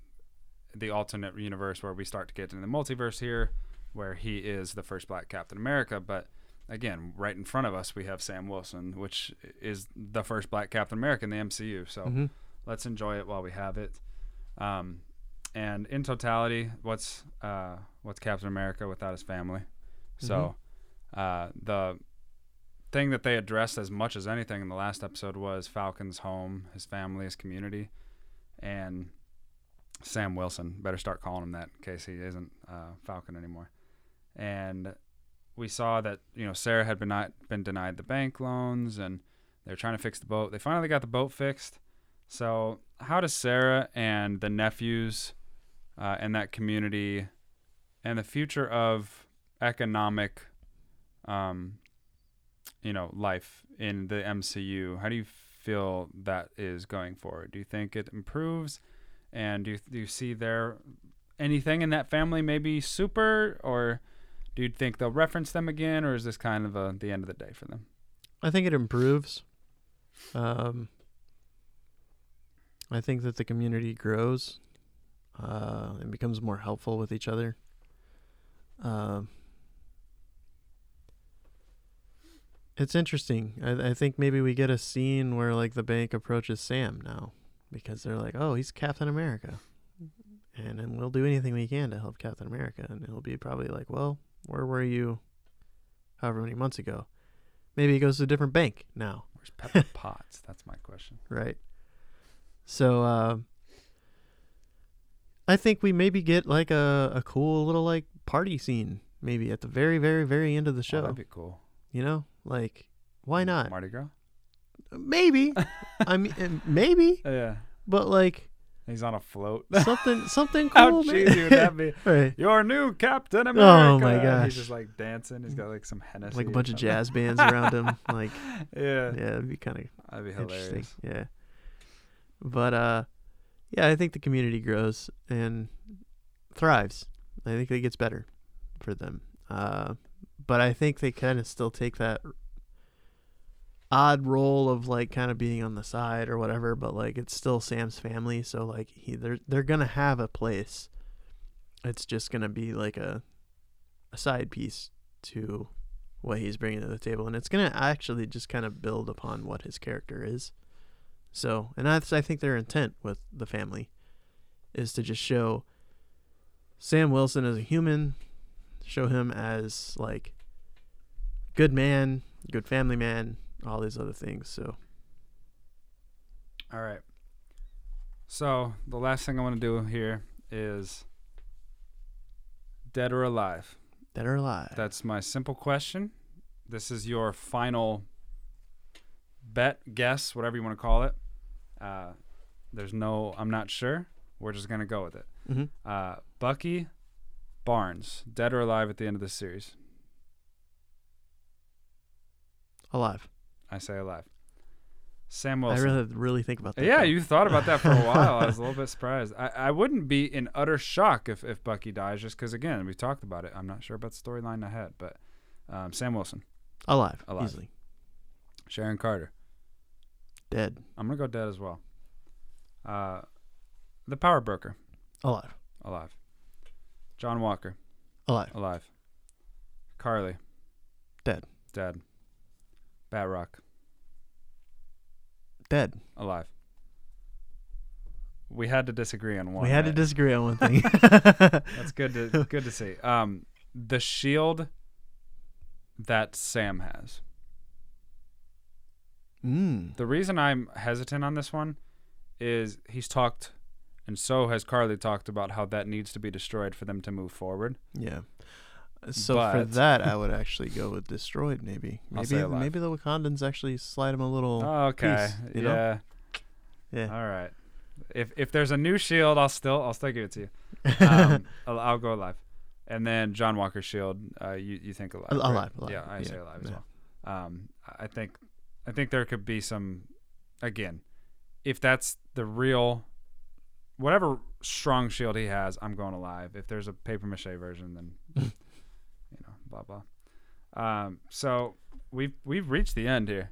the alternate universe where we start to get into the multiverse here, where he is the first Black Captain America. But again, right in front of us, we have Sam Wilson, which is the first Black Captain America in the MCU. So Mhm. let's enjoy it while we have it. Um, and in totality, what's uh, what's Captain America without his family? So uh, the thing that they addressed as much as anything in the last episode was Falcon's home, his family, his community, and Sam Wilson. Better start calling him that in case he isn't uh, Falcon anymore. And we saw that you know Sarah had been not been denied the bank loans, and they're trying to fix the boat. They finally got the boat fixed. So how does Sarah and the nephews uh, and that community and the future of economic, um, you know, life in the MCU. How do you feel that is going forward? Do you think it improves? And do you, do you see there anything in that family maybe super, or do you think they'll reference them again, or is this kind of a, the end of the day for them? I think it improves. Um, I think that the community grows uh, and becomes more helpful with each other. Um, it's interesting. I, I think maybe we get a scene where like the bank approaches Sam now because they're like, "Oh, he's Captain America," and and we'll do anything we can to help Captain America. And it'll be probably like, "Well, where were you, however many months ago?" Maybe he goes to a different bank now, Where's Pepper Potts? That's my question. right? So uh, I think we maybe get like a, a cool little like party scene maybe at the very very very end of the Oh, show. that'd be cool. you know, like why not? Mardi Gras? Maybe. I mean, maybe, Yeah. but like He's on a float. something something How cool. man. cheesy would that be? right. Your new Captain America. Oh my gosh. He's just like dancing. He's got like some Hennessy. Like a bunch of jazz bands around him. Like, Yeah. yeah, it'd be kind of That'd be interesting. hilarious. Yeah. But uh yeah, I think the community grows and thrives. I think it gets better for them. Uh but I think they kind of still take that odd role of like kind of being on the side or whatever, but like it's still Sam's family, so like he they're they're to have a place. It's just to be like a a side piece to what he's bringing to the table, and it's gonna actually just kind of build upon what his character is. So, and that's I think their intent with the family is to just show Sam Wilson as a human, show him as like good man, good family man, all these other things. So, All right. So the last thing I want to do here is dead or alive. dead or alive. That's my simple question. This is your final bet, guess, whatever you want to call it. Uh, there's no, I'm not sure. We're just gonna go with it. hmm Uh, Bucky Barnes, dead or alive at the end of this series? Alive. I say alive. Sam Wilson. I really really think about that. Yeah, though. you thought about that for a while. I was a little bit surprised. I, I wouldn't be in utter shock if, if Bucky dies, just because, again, we talked about it. I'm not sure about the storyline ahead, but um, Sam Wilson, alive, Alive. easily. Sharon Carter. Dead. I'm going to go dead as well. Uh, the Power Broker, Alive. alive. John Walker, Alive. alive. Karli, Dead. dead. Batroc, Dead. alive. We had to disagree on one. we had to disagree on one thing. That's good to good to see. Um, the shield that Sam has. mm. The reason I'm hesitant on this one is he's talked, and so has Karli talked about how that needs to be destroyed for them to move forward. Yeah. So for that, I would actually go with destroyed. Maybe, maybe, maybe the Wakandans actually slide him a little. okay, piece, you know? yeah, yeah. all right. If if there's a new shield, I'll still I'll still give it to you. Um, I'll, I'll go alive, and then John Walker shield. Uh, you you think alive? Al- right? alive, alive, Yeah, I yeah, say alive as yeah. well. Um, I think I think there could be some again, if that's the real whatever strong shield he has, I'm going alive. If there's a paper mache version, then blah blah. Um, so we've we've reached the end here.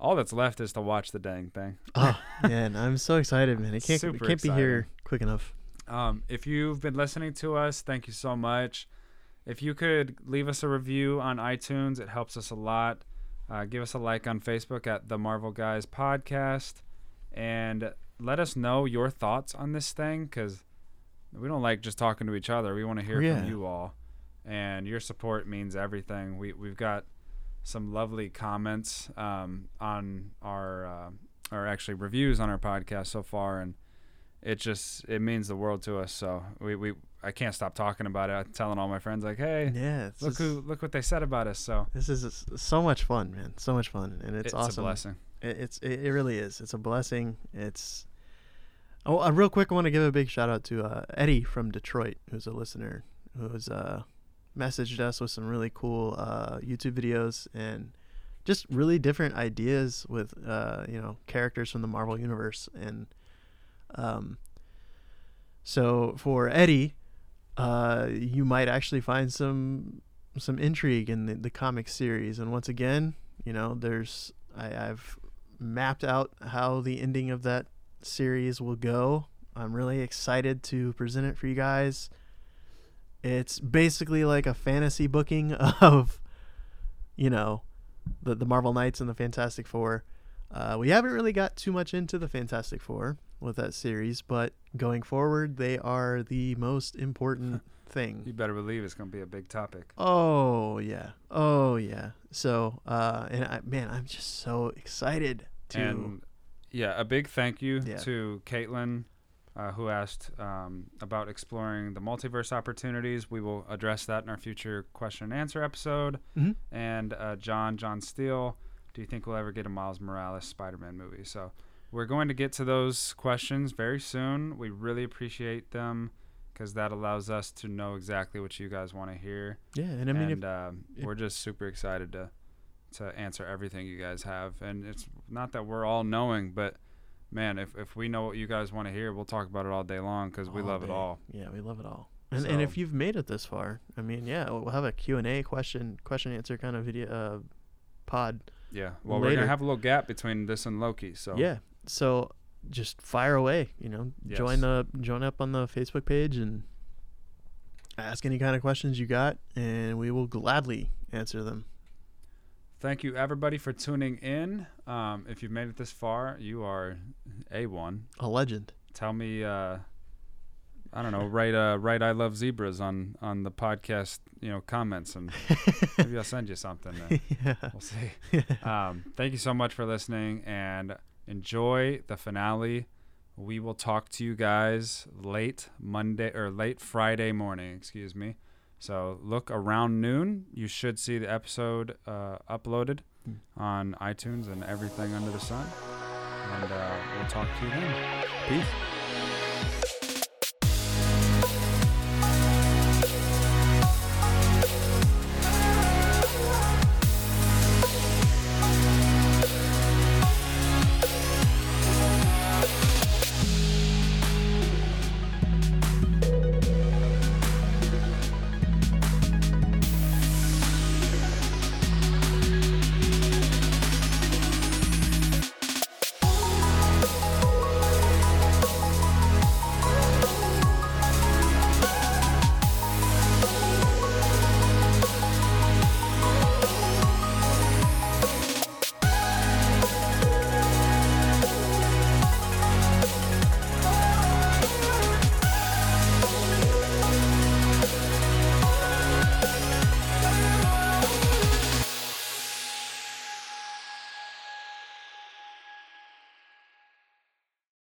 All that's left is to watch the dang thing. oh man, I'm so excited, man! It can't Super it can't be here quick enough. Um, if you've been listening to us, thank you so much. If you could leave us a review on iTunes, it helps us a lot. Uh, give us a like on Facebook at the Marvel Guys Podcast, and let us know your thoughts on this thing because we don't like just talking to each other. We want to hear Yeah. from you all, and your support means everything. We we've got some lovely comments um, on our uh, or actually reviews on our podcast so far, and it just it means the world to us. So we, we I can't stop talking about it. I'm telling all my friends like, hey, Yeah, look just- who look what they said about us. So This is so much fun, man. So much fun, and it's, it's, awesome. a blessing. It, it's it, it really is. It's a blessing. It's oh, uh, real quick. I want to give a big shout out to uh, Eddie from Detroit, who's a listener, who's uh, messaged us with some really cool uh, YouTube videos and just really different ideas with uh, you know characters from the Marvel universe. And um, so for Eddie, uh, you might actually find some some intrigue in the, the comic series. And once again, you know, there's I, I've mapped out how the ending of that series will go. I'm really excited to present it for you guys. It's basically like a fantasy booking of, you know, the the Marvel Knights and the Fantastic Four. Uh, we haven't really got too much into the Fantastic Four with that series, but going forward, they are the most important thing. You better believe it's gonna be a big topic. Oh yeah. Oh yeah. So uh and I man, I'm just so excited to And yeah, a big thank you Yeah. to Caitlin, uh, who asked um, about exploring the multiverse opportunities. We will address that in our future question and answer episode. Mhm. And uh, John, John Steele, do you think we'll ever get a Miles Morales Spider-Man movie? So we're going to get to those questions very soon. We really appreciate them because that allows us to know exactly what you guys want to hear. Yeah, and I mean and if, um, if- we're just super excited to to answer everything you guys have. And it's not that we're all knowing, but man, if if we know what you guys want to hear, we'll talk about it all day long because we love it all. Yeah, we love it all. And and if you've made it this far, I mean, yeah, we'll have a Q&A question question answer kind of video uh pod. Yeah. Well, we're gonna have a little gap between this and Loki. So Yeah. So just fire away, you know. Join the join up on the Facebook page and ask any kind of questions you got and we will gladly answer them. Thank you everybody for tuning in. Um, if you've made it this far, you are a one. A legend. Tell me, uh, I don't know, write uh, write I love zebras on on the podcast, you know, comments, and maybe I'll send you something. yeah. we'll see. Um, thank you so much for listening, and enjoy the finale. We will talk to you guys late Monday or late Friday morning. Excuse me. So look around noon. You should see the episode uh, uploaded Hmm. on iTunes and everything under the sun. And uh, we'll talk to you then. Peace.